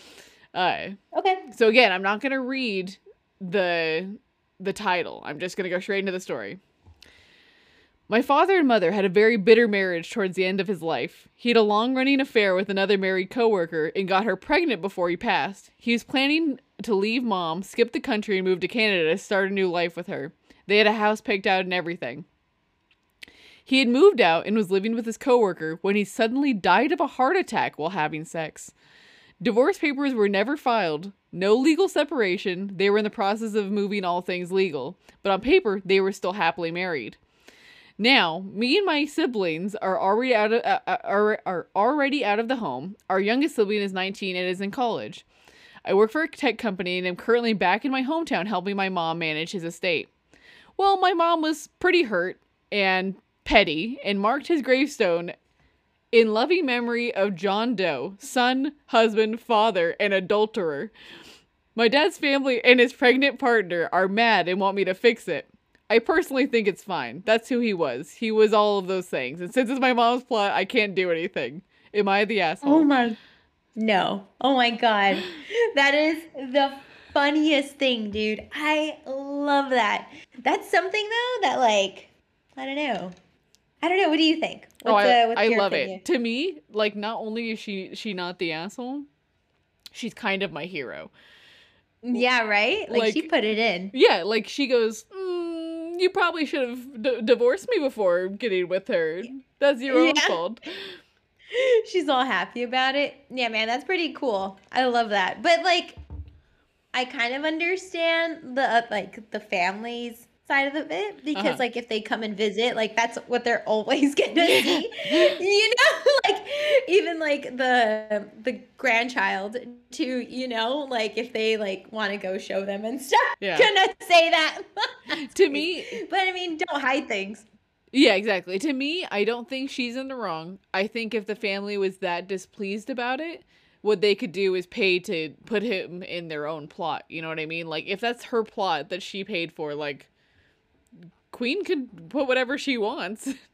Uh, Okay. so again, I'm not gonna read the the title. I'm just gonna go straight into the story. My father and mother had a very bitter marriage towards the end of his life. He had a long running affair with another married coworker and got her pregnant before he passed. He was planning to leave mom, skip the country, and move to Canada to start a new life with her. They had a house picked out and everything. He had moved out and was living with his coworker when he suddenly died of a heart attack while having sex. Divorce papers were never filed, no legal separation. They were in the process of moving all things legal, but on paper they were still happily married. Now, me and my siblings are already out of uh, uh, are, are already out of the home. Our youngest sibling is 19 and is in college. I work for a tech company and am currently back in my hometown helping my mom manage his estate. Well, my mom was pretty hurt and petty and marked his gravestone in loving memory of John Doe, son, husband, father, and adulterer. My dad's family and his pregnant partner are mad and want me to fix it. I personally think it's fine. That's who he was. He was all of those things. And since it's my mom's plot, I can't do anything. Am I the asshole? Oh my. No. Oh my god. That is the funniest thing, dude. I love that. That's something though that like I don't know. I don't know. What do you think? Oh, I, uh, what's I love opinion? it. To me, like not only is she she not the asshole, she's kind of my hero. Yeah, right? Like, she put it in. Yeah, like she goes, mm, "You probably should have d- divorced me before getting with her. That's your own Yeah. fault." <laughs> She's all happy about it. Yeah, man, that's pretty cool. I love that. But like I kind of understand the uh, like the family's side of it because Uh-huh. like if they come and visit like that's what they're always <laughs> gonna see you know <laughs> like even like the the grandchild to you know like if they like want to go show them and <laughs> stuff Yeah. gonna say that To me, but i mean don't hide things Yeah, exactly. To me, I don't think she's in the wrong. I think if the family was that displeased about it, what they could do is pay to put him in their own plot. You know what I mean? Like if that's her plot that she paid for, like Queen could put whatever she wants. <laughs>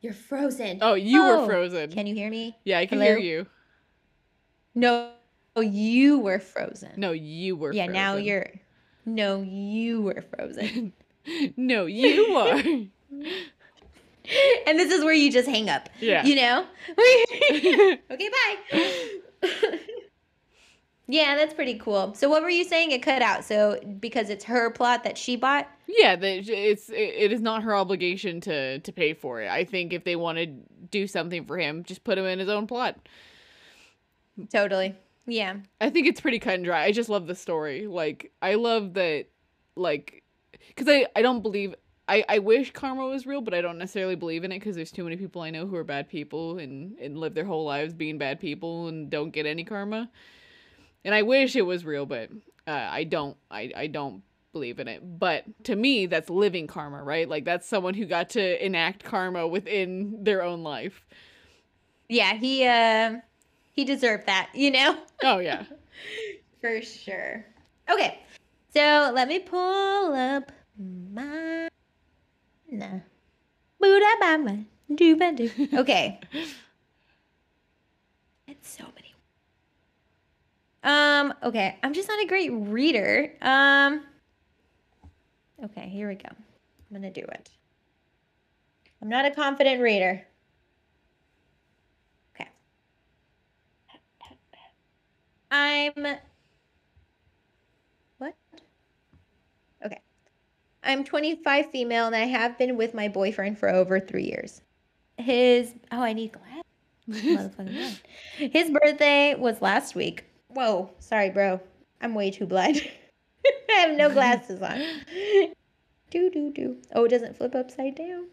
you're frozen Oh, you Oh, were frozen. can you hear me yeah, I can Hello? hear you. no you were frozen No, you were yeah now you're no you were frozen <laughs> No, you <laughs> are. <laughs> and this is where you just hang up Yeah. you know <laughs> okay bye <laughs> yeah that's pretty cool so what were you saying it cut out so because it's her plot that she bought Yeah, it's it, it is not her obligation to to pay for it. I think if they want to do something for him, just put him in his own plot. totally yeah I think it's pretty cut and dry. I just love the story. Like I love that like cuz I I don't believe I, I wish karma was real, but I don't necessarily believe in it because there's too many people I know who are bad people and, and live their whole lives being bad people and don't get any karma. And I wish it was real, but uh, I don't. I, I don't believe in it. But to me, that's living karma, right? Like that's someone who got to enact karma within their own life. yeah he uh he deserved that you know <laughs> Oh yeah. <laughs> for sure okay so let me pull up my Boo-da-ba-ba, okay. <laughs> It's so many. Um okay. I'm just not a great reader. Um okay here we go. I'm gonna do it. I'm not a confident reader. Okay. I'm what okay i'm 25 female and i have been with my boyfriend for over three years his oh i need glasses <laughs> His birthday was last week. Whoa, sorry, bro. I'm way too blind. <laughs> I have no glasses on. <laughs> Do do do. Oh, it doesn't flip upside down.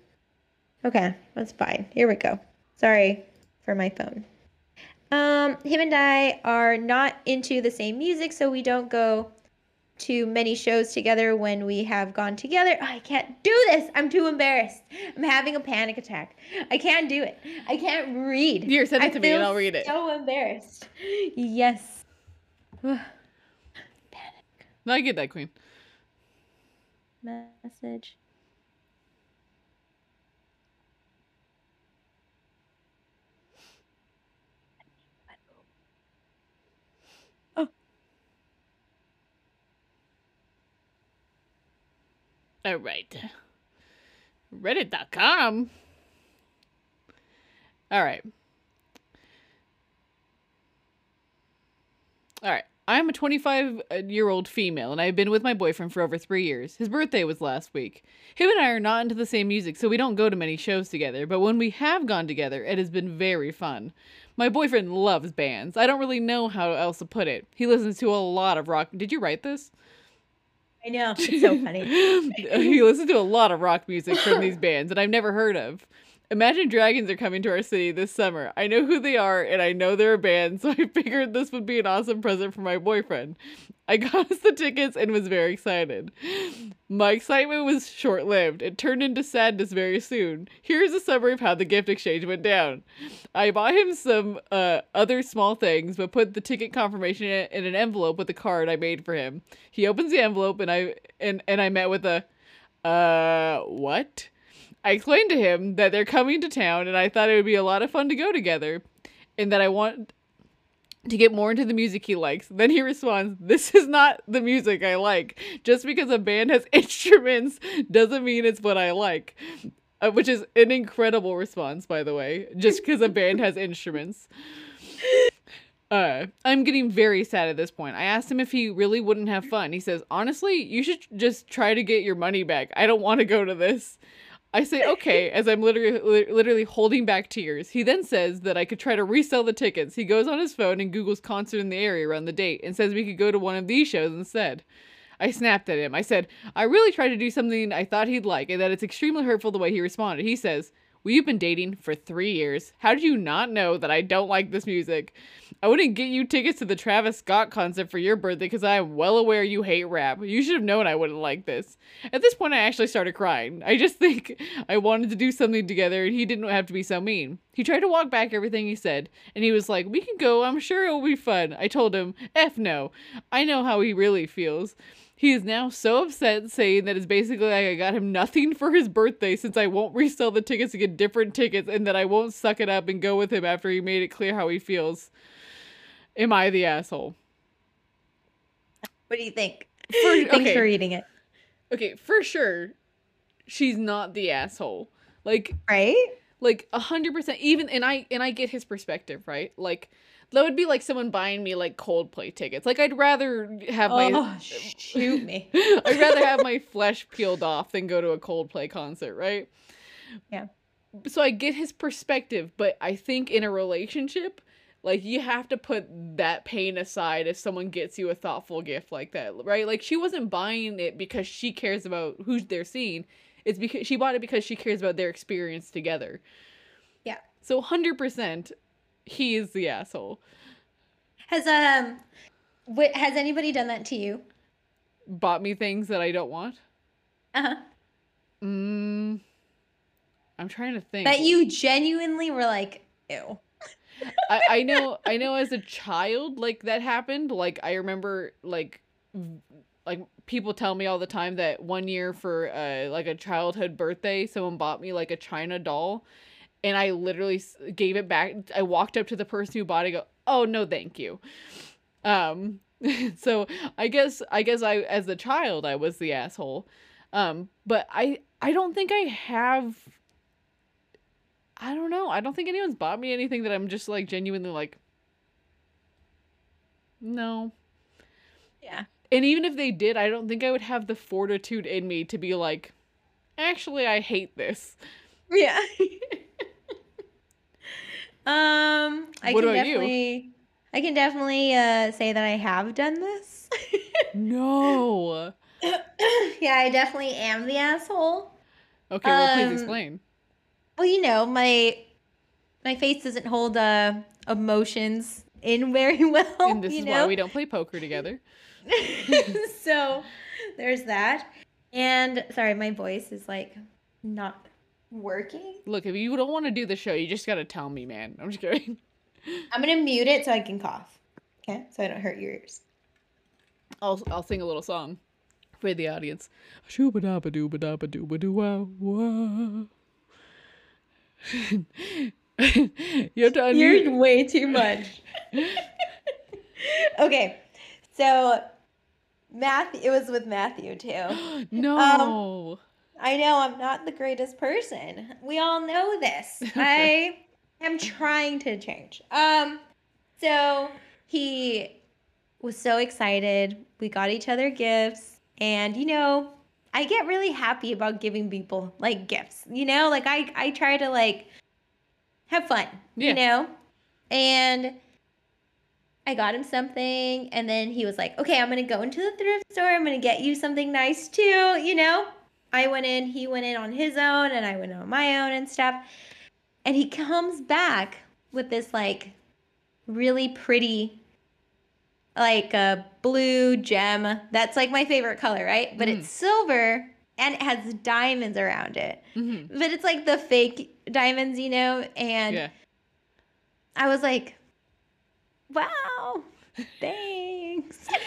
Okay, that's fine. Here we go. Sorry for my phone. Um, him and I are not into the same music, so we don't go to many shows together when we have gone together. I can't do this. I'm too embarrassed. I'm having a panic attack. I can't do it. I can't read. Here, send it I to me and I'll read it. So embarrassed. Yes. <sighs> No, I get that, Queen. Message. All right. Reddit.com. All right. All right. I'm a 25 year old female, and I've been with my boyfriend for over three years. His birthday was last week. Him and I are not into the same music, so we don't go to many shows together, but when we have gone together, it has been very fun. My boyfriend loves bands. I don't really know how else to put it. He listens to a lot of rock. Did you write this? I know. It's so funny. <laughs> he <laughs> listens to a lot of rock music from these bands that I've never heard of. Imagine Dragons are coming to our city this summer. I know who they are and I know they're a band, <laughs> so I figured this would be an awesome present for my boyfriend. I got <laughs> us the tickets and was very excited. My excitement was short lived. It turned into sadness very soon. Here's a summary of how the gift exchange went down. I bought him some uh, other small things, but put the ticket confirmation in, an envelope with a card I made for him. He opens the envelope and I and, and I met with a uh what? I explained to him that they're coming to town and I thought it would be a lot of fun to go together and that I want to get more into the music he likes. Then he responds, This is not the music I like. Just because a band has <laughs> instruments doesn't mean it's what I like. Uh, which is an incredible response, by the way, just <laughs> because a band has instruments. Uh, I'm getting very sad at this point. I asked him if he really wouldn't have fun. He says, Honestly, you should just try to get your money back. I don't want to go to this. I say okay as I'm literally literally holding back tears. He then says that I could try to resell the tickets. He goes on his phone and Google's concert in the area around the date and says we could go to one of these shows instead. I snapped at him. I said, I really tried to do something I thought he'd like and that it's extremely hurtful the way he responded. He says, We've been dating for three years. How do you not know that I don't like this music? I wouldn't get you tickets to the Travis Scott concert for your birthday because I am well aware you hate rap. You should have known I wouldn't like this. At this point, I actually started crying. I just <laughs> think I wanted to do something together and he didn't have to be so mean. He tried to walk back everything he said, and he was like, We can go, I'm sure it will be fun. I told him, F no. I know how he really feels. He is now so upset, saying that it's basically like I got him nothing for his birthday since I won't resell the tickets to get different tickets and that I won't suck it up and go with him after he made it clear how he feels. Am I the asshole? What do you think? For- Thanks okay. for reading it. Okay, for sure, she's not the asshole. Like, Right? like a hundred percent. Even and I and I get his perspective, right? Like, that would be like someone buying me like Coldplay tickets. Like, I'd rather have my oh, shoot me. <laughs> I'd rather have my flesh peeled off than go to a Coldplay concert, right? Yeah. So I get his perspective, but I think in a relationship, like you have to put that pain aside if someone gets you a thoughtful gift like that, right? Like she wasn't buying it because she cares about who they're seeing. It's because she bought it because she cares about their experience together. Yeah. So 100% he is the asshole. Has um wh- has anybody done that to you? Bought me things that I don't want. Uh-huh. Mm, I'm trying to think. That you genuinely were like, ew. I, I <laughs> know I know as a child like that happened. Like I remember like v- like people tell me all the time that one year for uh like a childhood birthday someone bought me like a china doll and I literally gave it back. I walked up to the person who bought it go, "Oh, no, thank you." Um <laughs> so I guess I guess I as a child I was the asshole. Um but I I don't think I have I don't know. I don't think anyone's bought me anything that I'm just like genuinely like no. Yeah. And even if they did, I don't think I would have the fortitude in me to be like, actually, I hate this. Yeah. <laughs> um I What can about you? definitely I can definitely uh say that I have done this. No. <laughs> yeah, I definitely am the asshole. Okay, well, please Um, explain. Well, you know, my my face doesn't hold uh emotions in very <laughs> well. and this is know? why we don't play poker together. <laughs> so there's that. And sorry, my voice is like not working. Look, if you don't want to do the show, you just gotta tell me, man. I'm just kidding. <laughs> I'm gonna mute it so I can cough. Okay, so I don't hurt your ears. I'll I'll sing a little song for the audience. Shooba dabba dooba dabba dooba doo wow wow. you have to unmute. You're way too much. <laughs> okay, so Matthew, it was with Matthew too. <gasps> no. Um, I know I'm not the greatest person. We all know this. <laughs> I am trying to change. Um so he was so excited. We got each other gifts and you know, I get really happy about giving people like gifts. You know, like I I try to like have fun, Yeah. you know? And I got him something and then he was like, "Okay, I'm going to go into the thrift store. I'm going to get you something nice too, you know?" I went in, he went in on his own, and I went on my own and stuff. And he comes back with this like really pretty, like a blue gem. That's like my favorite color, right? But Mm. it's silver and it has diamonds around it. Mhm. But it's like the fake diamonds, you know? And Yeah. I was like, wow, thanks. <laughs>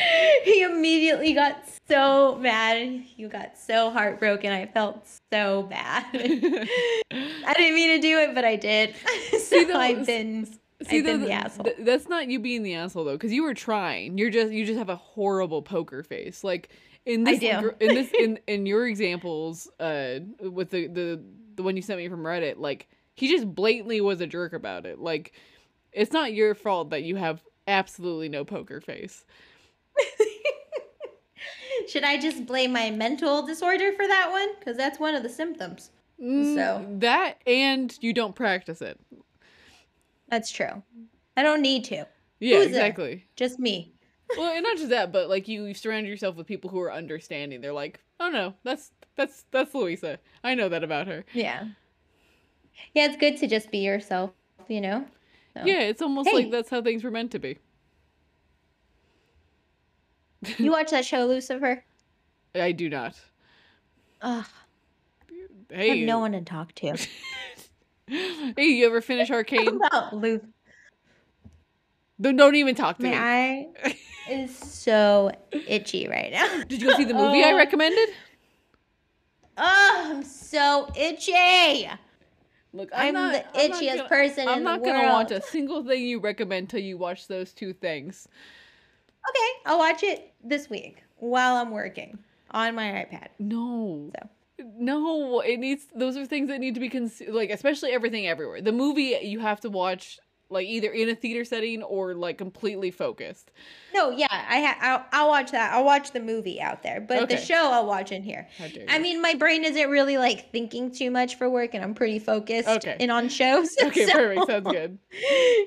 <laughs> he immediately got so mad. He got so heartbroken. I felt so bad. <laughs> I didn't mean to do it, but I did. <laughs> so See, though, I've been, See, I've been the asshole. th- that's not you being the asshole though, because you were trying. You're just you just have a horrible poker face. Like in I this in this in in your examples, uh, with the the the one you sent me from Reddit, like he just blatantly was a jerk about it. Like it's not your fault that you have absolutely no poker face. <laughs> Should I just blame my mental disorder for that one? Because that's one of the symptoms. Mm, So- that and you don't practice it. That's true. I don't need to. Yeah, Who's exactly. Just me. <laughs> well, and not just that, but like you, you surround yourself with people who are understanding. They're like, "Oh no, that's that's that's Louisa. I know that about her." Yeah. Yeah, it's good to just be yourself, you know? So. Yeah, it's almost Hey. like that's how things were meant to be. You <laughs> watch that show, Lucifer? I do not. Ugh, I have no one to talk to. <laughs> hey, you ever finish Arcane? about Lu. don't, don't even talk to My me. eye is <laughs> so itchy right now. Did you go see the movie I Oh. recommended? Oh, I'm so itchy. Look, I'm, not, the I'm not itchiest gonna- person I'm in not gonna world. watch a single thing you recommend till you watch those two things. Okay, I'll watch it this week while I'm working on my iPad. No. So. No, it needs those are things that need to be cons- like especially everything everywhere. The movie you have to watch like either in a theater setting or like completely focused. No, yeah, I ha- I'll, I'll watch that. I'll watch the movie out there, but the show I'll watch in here. I mean, my brain isn't really like thinking too much for work, and I'm pretty focused Okay. and on shows. <laughs> Okay, so- perfect. Sounds good. <laughs>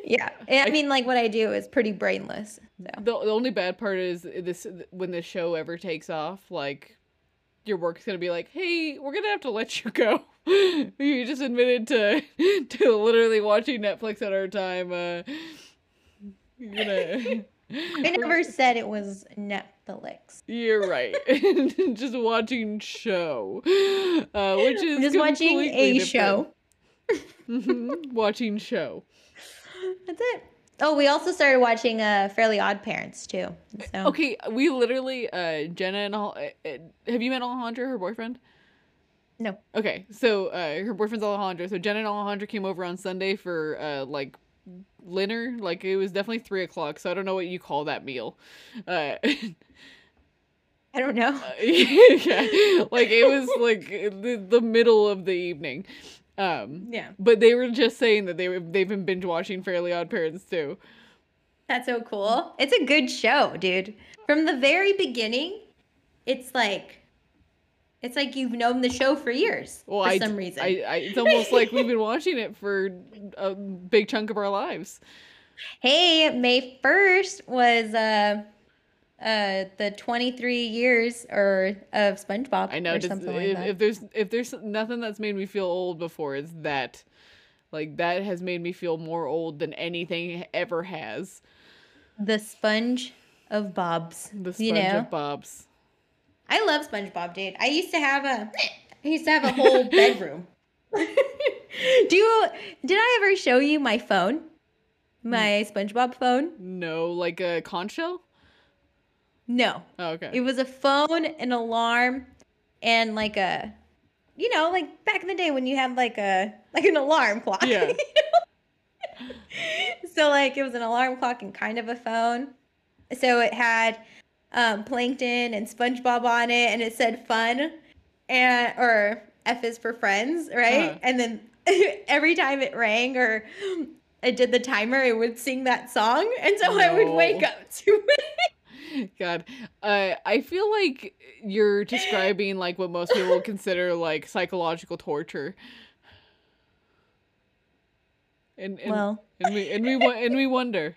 Yeah, and I mean, like what I do is pretty brainless. So. The, the only bad part is this when the show ever takes off, like your work's gonna be like, "Hey, we're gonna have to let you go. <laughs> you just admitted to <laughs> to literally watching Netflix at our time. Uh, you're gonna." I never said it was Netflix. You're right. <laughs> just watching show, uh, which is just watching a show. different. Mhm, watching show. That's it. Oh, we also started watching uh, Fairly OddParents too. So Okay, we literally, uh, Jenna and Al- uh, uh, have you met Alejandra, her boyfriend? no, Okay, so uh, her boyfriend's Alejandro. So Jenna and Alejandro came over on Sunday for uh, like dinner. Like it was definitely three o'clock. So I don't know what you call that meal. Uh, I don't know. <laughs> yeah, like it was like the, the middle of the evening. Um, Yeah, but they were just saying that they were, they've been binge watching Fairly OddParents too. that's so cool. It's a good show, dude. From the very beginning, it's like it's like you've known the show for years Well, for I, some reason. I, I, it's almost like we've been watching it for a big chunk of our lives. <laughs> hey, May first was uh uh the 23 years or of SpongeBob I know. or Just, something like if, that. if there's if there's nothing that's made me feel old before, it's that. Like that has made me feel more old than anything ever has. the sponge of Bob's. The sponge you know? of Bob's. I love SpongeBob, dude. I used to have a I used to have a whole <laughs> bedroom. <laughs> Do you did I ever show you my phone? My SpongeBob phone? No, like a conch shell. No. Oh, okay. It was a phone, an alarm, and like a you know, like back in the day when you had like a like an alarm clock. <laughs> Yeah. you know? so like it was an alarm clock and kind of a phone. So it had um, plankton and SpongeBob on it, and it said fun, and or F is for friends, right? Uh-huh. And then <laughs> every time it rang or it did the timer, it would sing that song, and so I would wake up to it. <laughs> God, uh, I feel like you're describing like what most people would <laughs> consider like psychological torture. And, and Well. and we and we and we wonder.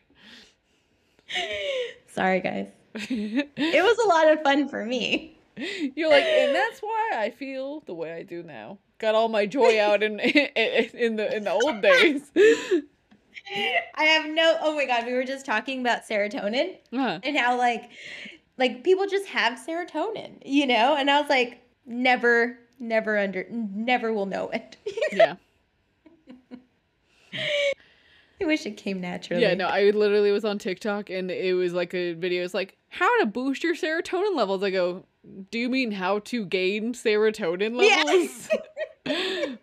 <laughs> Sorry, guys. It was a lot of fun for me. You're like, and that's why I feel the way I do now. Got all my joy out in in in the in the old days. I have no. Oh my god, we were just talking about serotonin Uh-huh. and how like, like people just have serotonin, you know. And I was like, never, never under, never will know it. <laughs> Yeah, I wish it came naturally. yeah. No, I literally was on TikTok and it was like a video. It's like how to boost your serotonin levels. I go, do you mean how to gain serotonin levels? <laughs>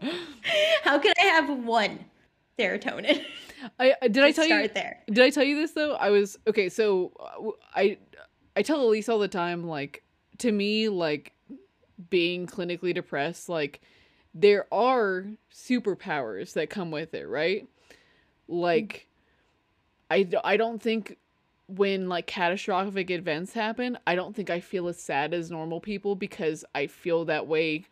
<laughs> How can I have one serotonin? I did I tell you? There. Did I tell you this though? I was okay. So I I tell Elise all the time. Like to me, like being clinically depressed, like there are superpowers that come with it, right? Like I I don't think when like catastrophic events happen, I don't think I feel as sad as normal people because I feel that way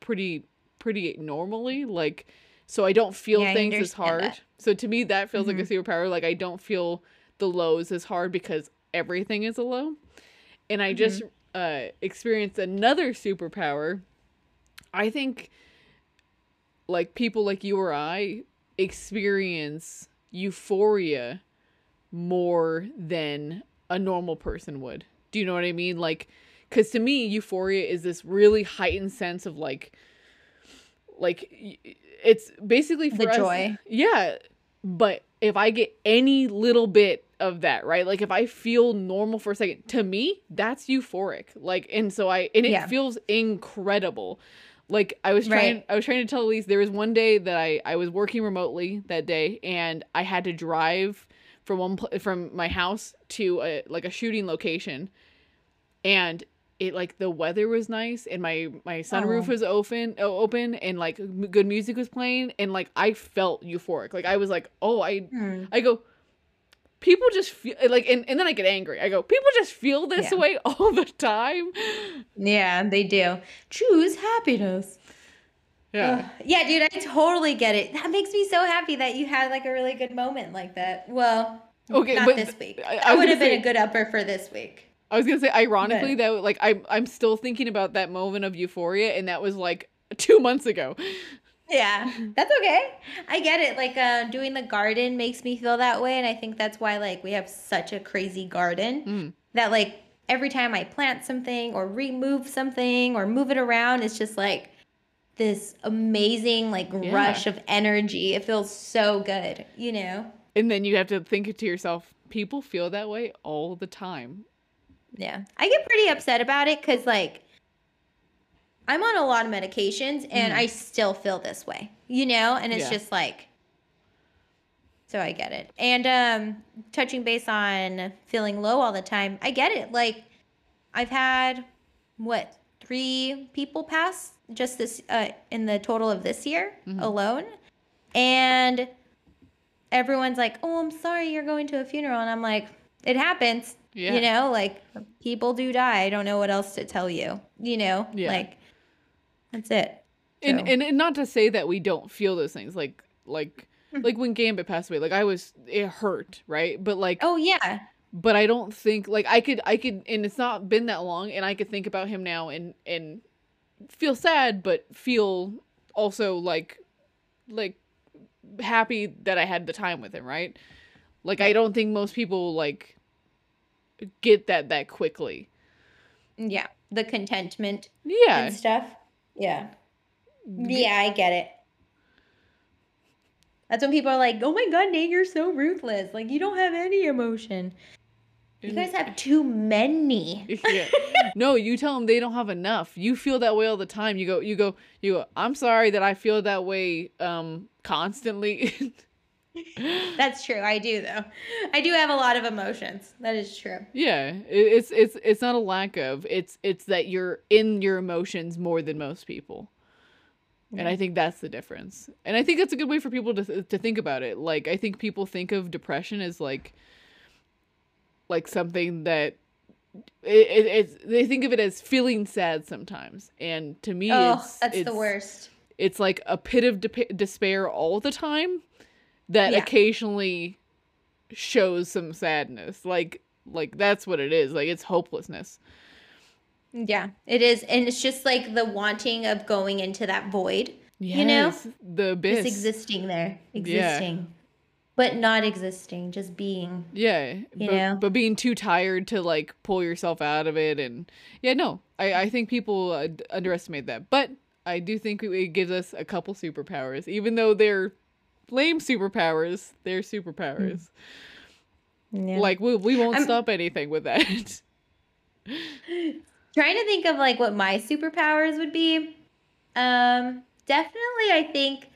pretty pretty normally. Like so I don't feel Yeah, things as hard. that. So to me that feels like a Mhm. superpower. Like I don't feel the lows as hard because everything is a low. And I just uh experienced another superpower. I think like people like you or I experience euphoria more than a normal person would. Do you know what I mean? Like cuz to me euphoria is this really heightened sense of like like it's basically for The us- joy. Yeah, but if I get any little bit of that, right? Like if I feel normal for a second, to me, that's euphoric. Like and so I and it Yeah. feels incredible. Like I was trying Right. I was trying to tell Elise there was one day that I I was working remotely that day and I had to drive from one pl- from my house to a like a shooting location and it like the weather was nice and my my sunroof Oh. was open open and like m- good music was playing and like I felt euphoric like I was like oh I Hmm. I go people just feel like and, and then I get angry I go people just feel this Yeah. way <laughs> all the time Yeah, they do. Choose happiness. yeah yeah, dude, I totally get it. That makes me so happy that you had like a really good moment like that. Well, Okay, not this week. I- I would have been a good upper for this week. I was gonna say ironically But- that like I'm I'm still thinking about that moment of euphoria and that was like two months ago Yeah, that's okay. I get it. Like uh, doing the garden makes me feel that way, and I think that's why like we have such a crazy garden Mm. that like every time I plant something or remove something or move it around, it's just like this amazing like Yeah. rush of energy. It feels so good, you know. and then you have to think it to yourself people feel that way all the time Yeah. I get pretty upset about it because, like, I'm on a lot of medications and Mhm. I still feel this way, you know? And it's Yeah. just like, so I get it. And um, touching base on feeling low all the time, I get it. Like, I've had, what, three people pass just this, uh, in the total of this year Mhm. alone. And everyone's like, oh, I'm sorry you're going to a funeral. And I'm like, it happens. Yeah. You know, like people do die. I don't know what else to tell you. You know, Yeah. like that's it. and, So- and and not to say that we don't feel those things like like Hmm. like when Gambit passed away like I was it hurt right but like Oh yeah, but I don't think like I could I could and it's not been that long and I could think about him now and and feel sad but feel also like like happy that I had the time with him right like I don't think most people like get that that quickly yeah. The contentment yeah and stuff. Yeah, yeah, I get it. That's when people are like, "Oh my god, Nate, you're so ruthless. Like you don't have any emotion. You guys have <laughs> too many." yeah. No, you tell them they don't have enough. You feel that way all the time. You go, you go, you go. I'm sorry that I feel that way um constantly. <laughs> That's true. I do though. I do have a lot of emotions. That is true. yeah, it's it's it's not a lack of. It's it's that you're in your emotions more than most people. And I think that's the difference. And I think that's a good way for people to th- to think about it. Like I think people think of depression as like like something that it, it, it's they think of it as feeling sad sometimes. And to me Oh, it's that's the worst. it's like a pit of de- despair all the time that Yeah. occasionally shows some sadness like like that's what it is like it's hopelessness Yeah, it is. And it's just like the wanting of going into that void, Yes, You know? The abyss just existing there, existing, but not existing, just being. yeah you but, know? but being too tired to like pull yourself out of it and yeah no i i think people uh, underestimate that but i do think it gives us a couple superpowers even though they're lame superpowers they're superpowers Yeah. like we, we won't I'm- stop anything with that <laughs> trying to think of like what my superpowers would be. Um, definitely, I think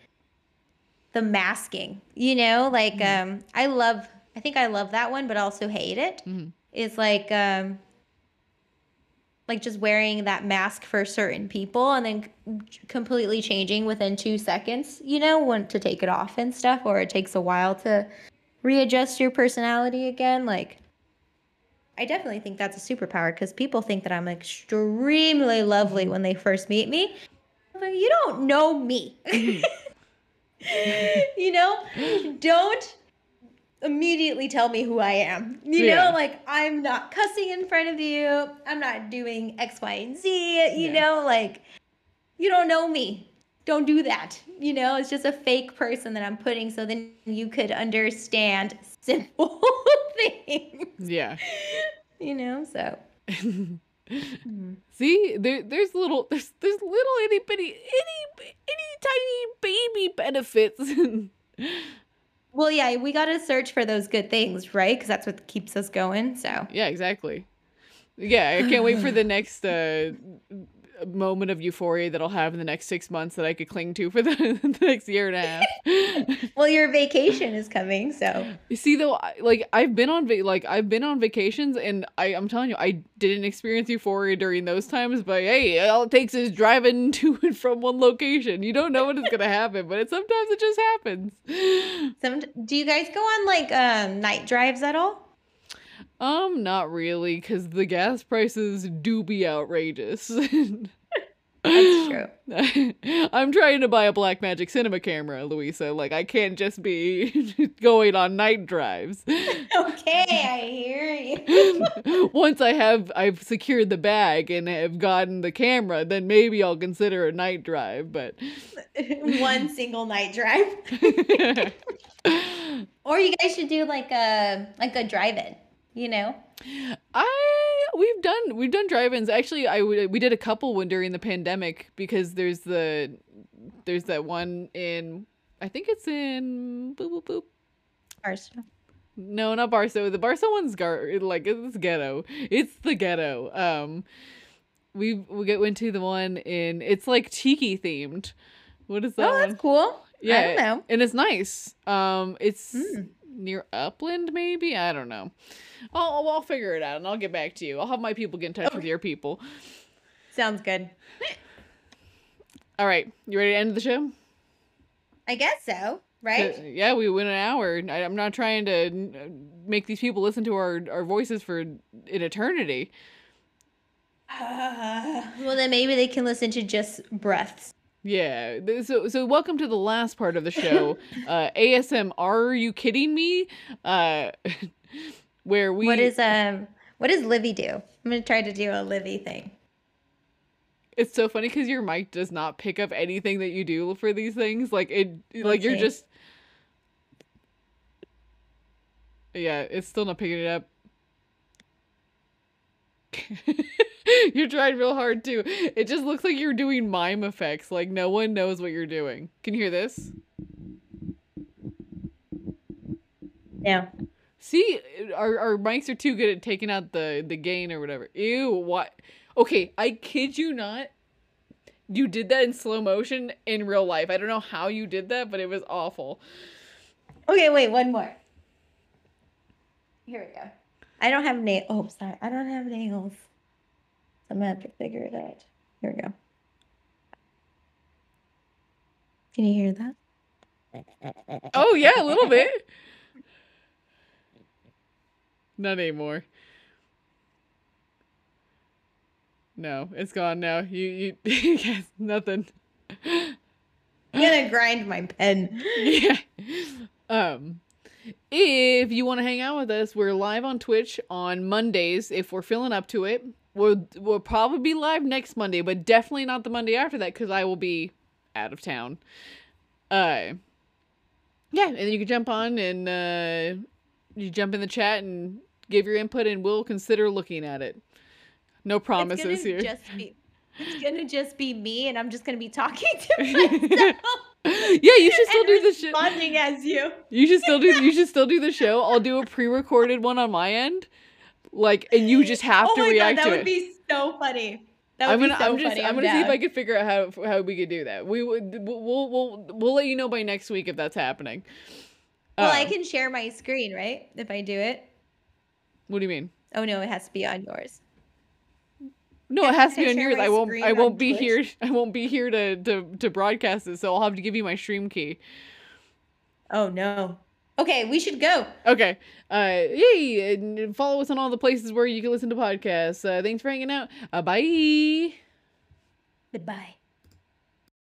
the masking. You know, like um, I love. I think I love that one, but also hate it. Mhm. Is like um, like just wearing that mask for certain people and then c- completely changing within two seconds. You know, when to take it off and stuff, or it takes a while to readjust your personality again. Like I definitely think that's a superpower because people think that I'm extremely lovely when they first meet me. But you don't know me. Mm-hmm. <laughs> you know, mm-hmm. don't immediately tell me who I am. You Yeah. know, like I'm not cussing in front of you. I'm not doing X, Y, and Z. You Yeah. know, like you don't know me. Don't do that. You know, it's just a fake person that I'm putting so then you could understand simple <laughs> things. Yeah. You know, so Mhm. <laughs> See, there, there's little, there's, there's little itty bitty, itty, itty tiny baby benefits. <laughs> well, yeah, we got to search for those good things, right? Because that's what keeps us going. So yeah, exactly. Yeah, I can't wait for the <sighs> next uh, moment of euphoria that I'll have in the next six months that I could cling to for the, <laughs> the next year and a half. <laughs> well, your vacation is coming, so You see though, I- like I've been on va- like I've been on vacations, and I I'm telling you, I didn't experience euphoria during those times. But hey, all it takes is driving <laughs> to and from one location. You don't know when it's gonna happen, but it, sometimes it just happens. some. Do you guys go on like um, night drives at all? Um, not really, because the gas prices do be outrageous. <laughs> That's true. <laughs> I'm trying to buy a Blackmagic cinema camera, Louisa. Like I can't just be <laughs> going on night drives. Okay, I hear you. Once I have I've secured the bag and have gotten the camera, then maybe I'll consider a night drive, but One single night drive, or you guys should do like a like a drive-in. You know, I we've done we've done drive-ins. Actually, I we did a couple one during the pandemic because there's the there's that one in I think it's in boop boop boop. Arsenal. No, not Barstow. The Barstow one's gar like it's ghetto. It's the ghetto. Um, we we get went to the one in it's like tiki themed. What is that Oh, one? that's cool. Yeah, I don't know. and it's nice. Um, it's Mm. Near Upland, maybe. I don't know. I'll I'll figure it out, and I'll get back to you. I'll have my people get in touch with your people. Sounds good. All right, you ready to end the show? I guess so, Right? Yeah, we went an hour. I, I'm not trying to make these people listen to our our voices for an eternity. Uh, well, then maybe they can listen to just breaths. Yeah. So so welcome to the last part of the show. <laughs> uh ASMR You Kidding Me? Uh <laughs> where we what is um what does Livy do? I'm gonna try to do a Livy thing. It's so funny cuz your mic does not pick up anything that you do for these things. Like it like you're just Yeah, it's still not picking it up. <laughs> you're trying real hard too. It just looks like you're doing mime effects. Like no one knows what you're doing. Can you hear this? Yeah. See, our, our mics are too good at taking out the, the gain or whatever. Ew, what? Okay, I kid you not. You did that in slow motion in real life. I don't know how you did that, but it was awful. Okay, wait, one more. Here we go. I don't have nails. Oh, sorry. I don't have nails. I'm gonna have to figure it out. Here we go. Can you hear that? Oh, yeah, a little bit. Not anymore. No, it's gone now. You, you, <laughs> yes, nothing. I'm gonna grind my pen. <laughs> yeah. Um if you want to hang out with us, we're live on Twitch on Mondays if we're feeling up to it. We'll we'll probably be live next Monday, but definitely not the Monday after that cuz I will be out of town. Uh yeah, and then you can jump on and uh you jump in the chat and give your input and we'll consider looking at it. No promises it's here. Just be, it's gonna just be me, and I'm just gonna be talking to <laughs> myself. <laughs> yeah, you should still do the shit. responding as you. You should still do you should still do the <laughs> show. I'll do a pre-recorded one on my end. Like and you just have oh to my react god, that to would it. be so funny. That would I'm gonna be so I'm just funny. I'm gonna see if. I can figure out how how we could do that. We would we'll we'll we'll, let you know by next week if that's happening. Well, I Um, can share my screen, right? If I do it. What do you mean? Oh no, it has to be on yours. No, it has to be on yours. I won't. I won't be Twitch. here. <laughs> I won't be here to, to to broadcast it. So I'll have to give you my stream key. Oh no. Okay, we should go. Okay. Uh, yay! And follow us on all the places where you can listen to podcasts. Uh, thanks for hanging out. Uh, bye. Goodbye.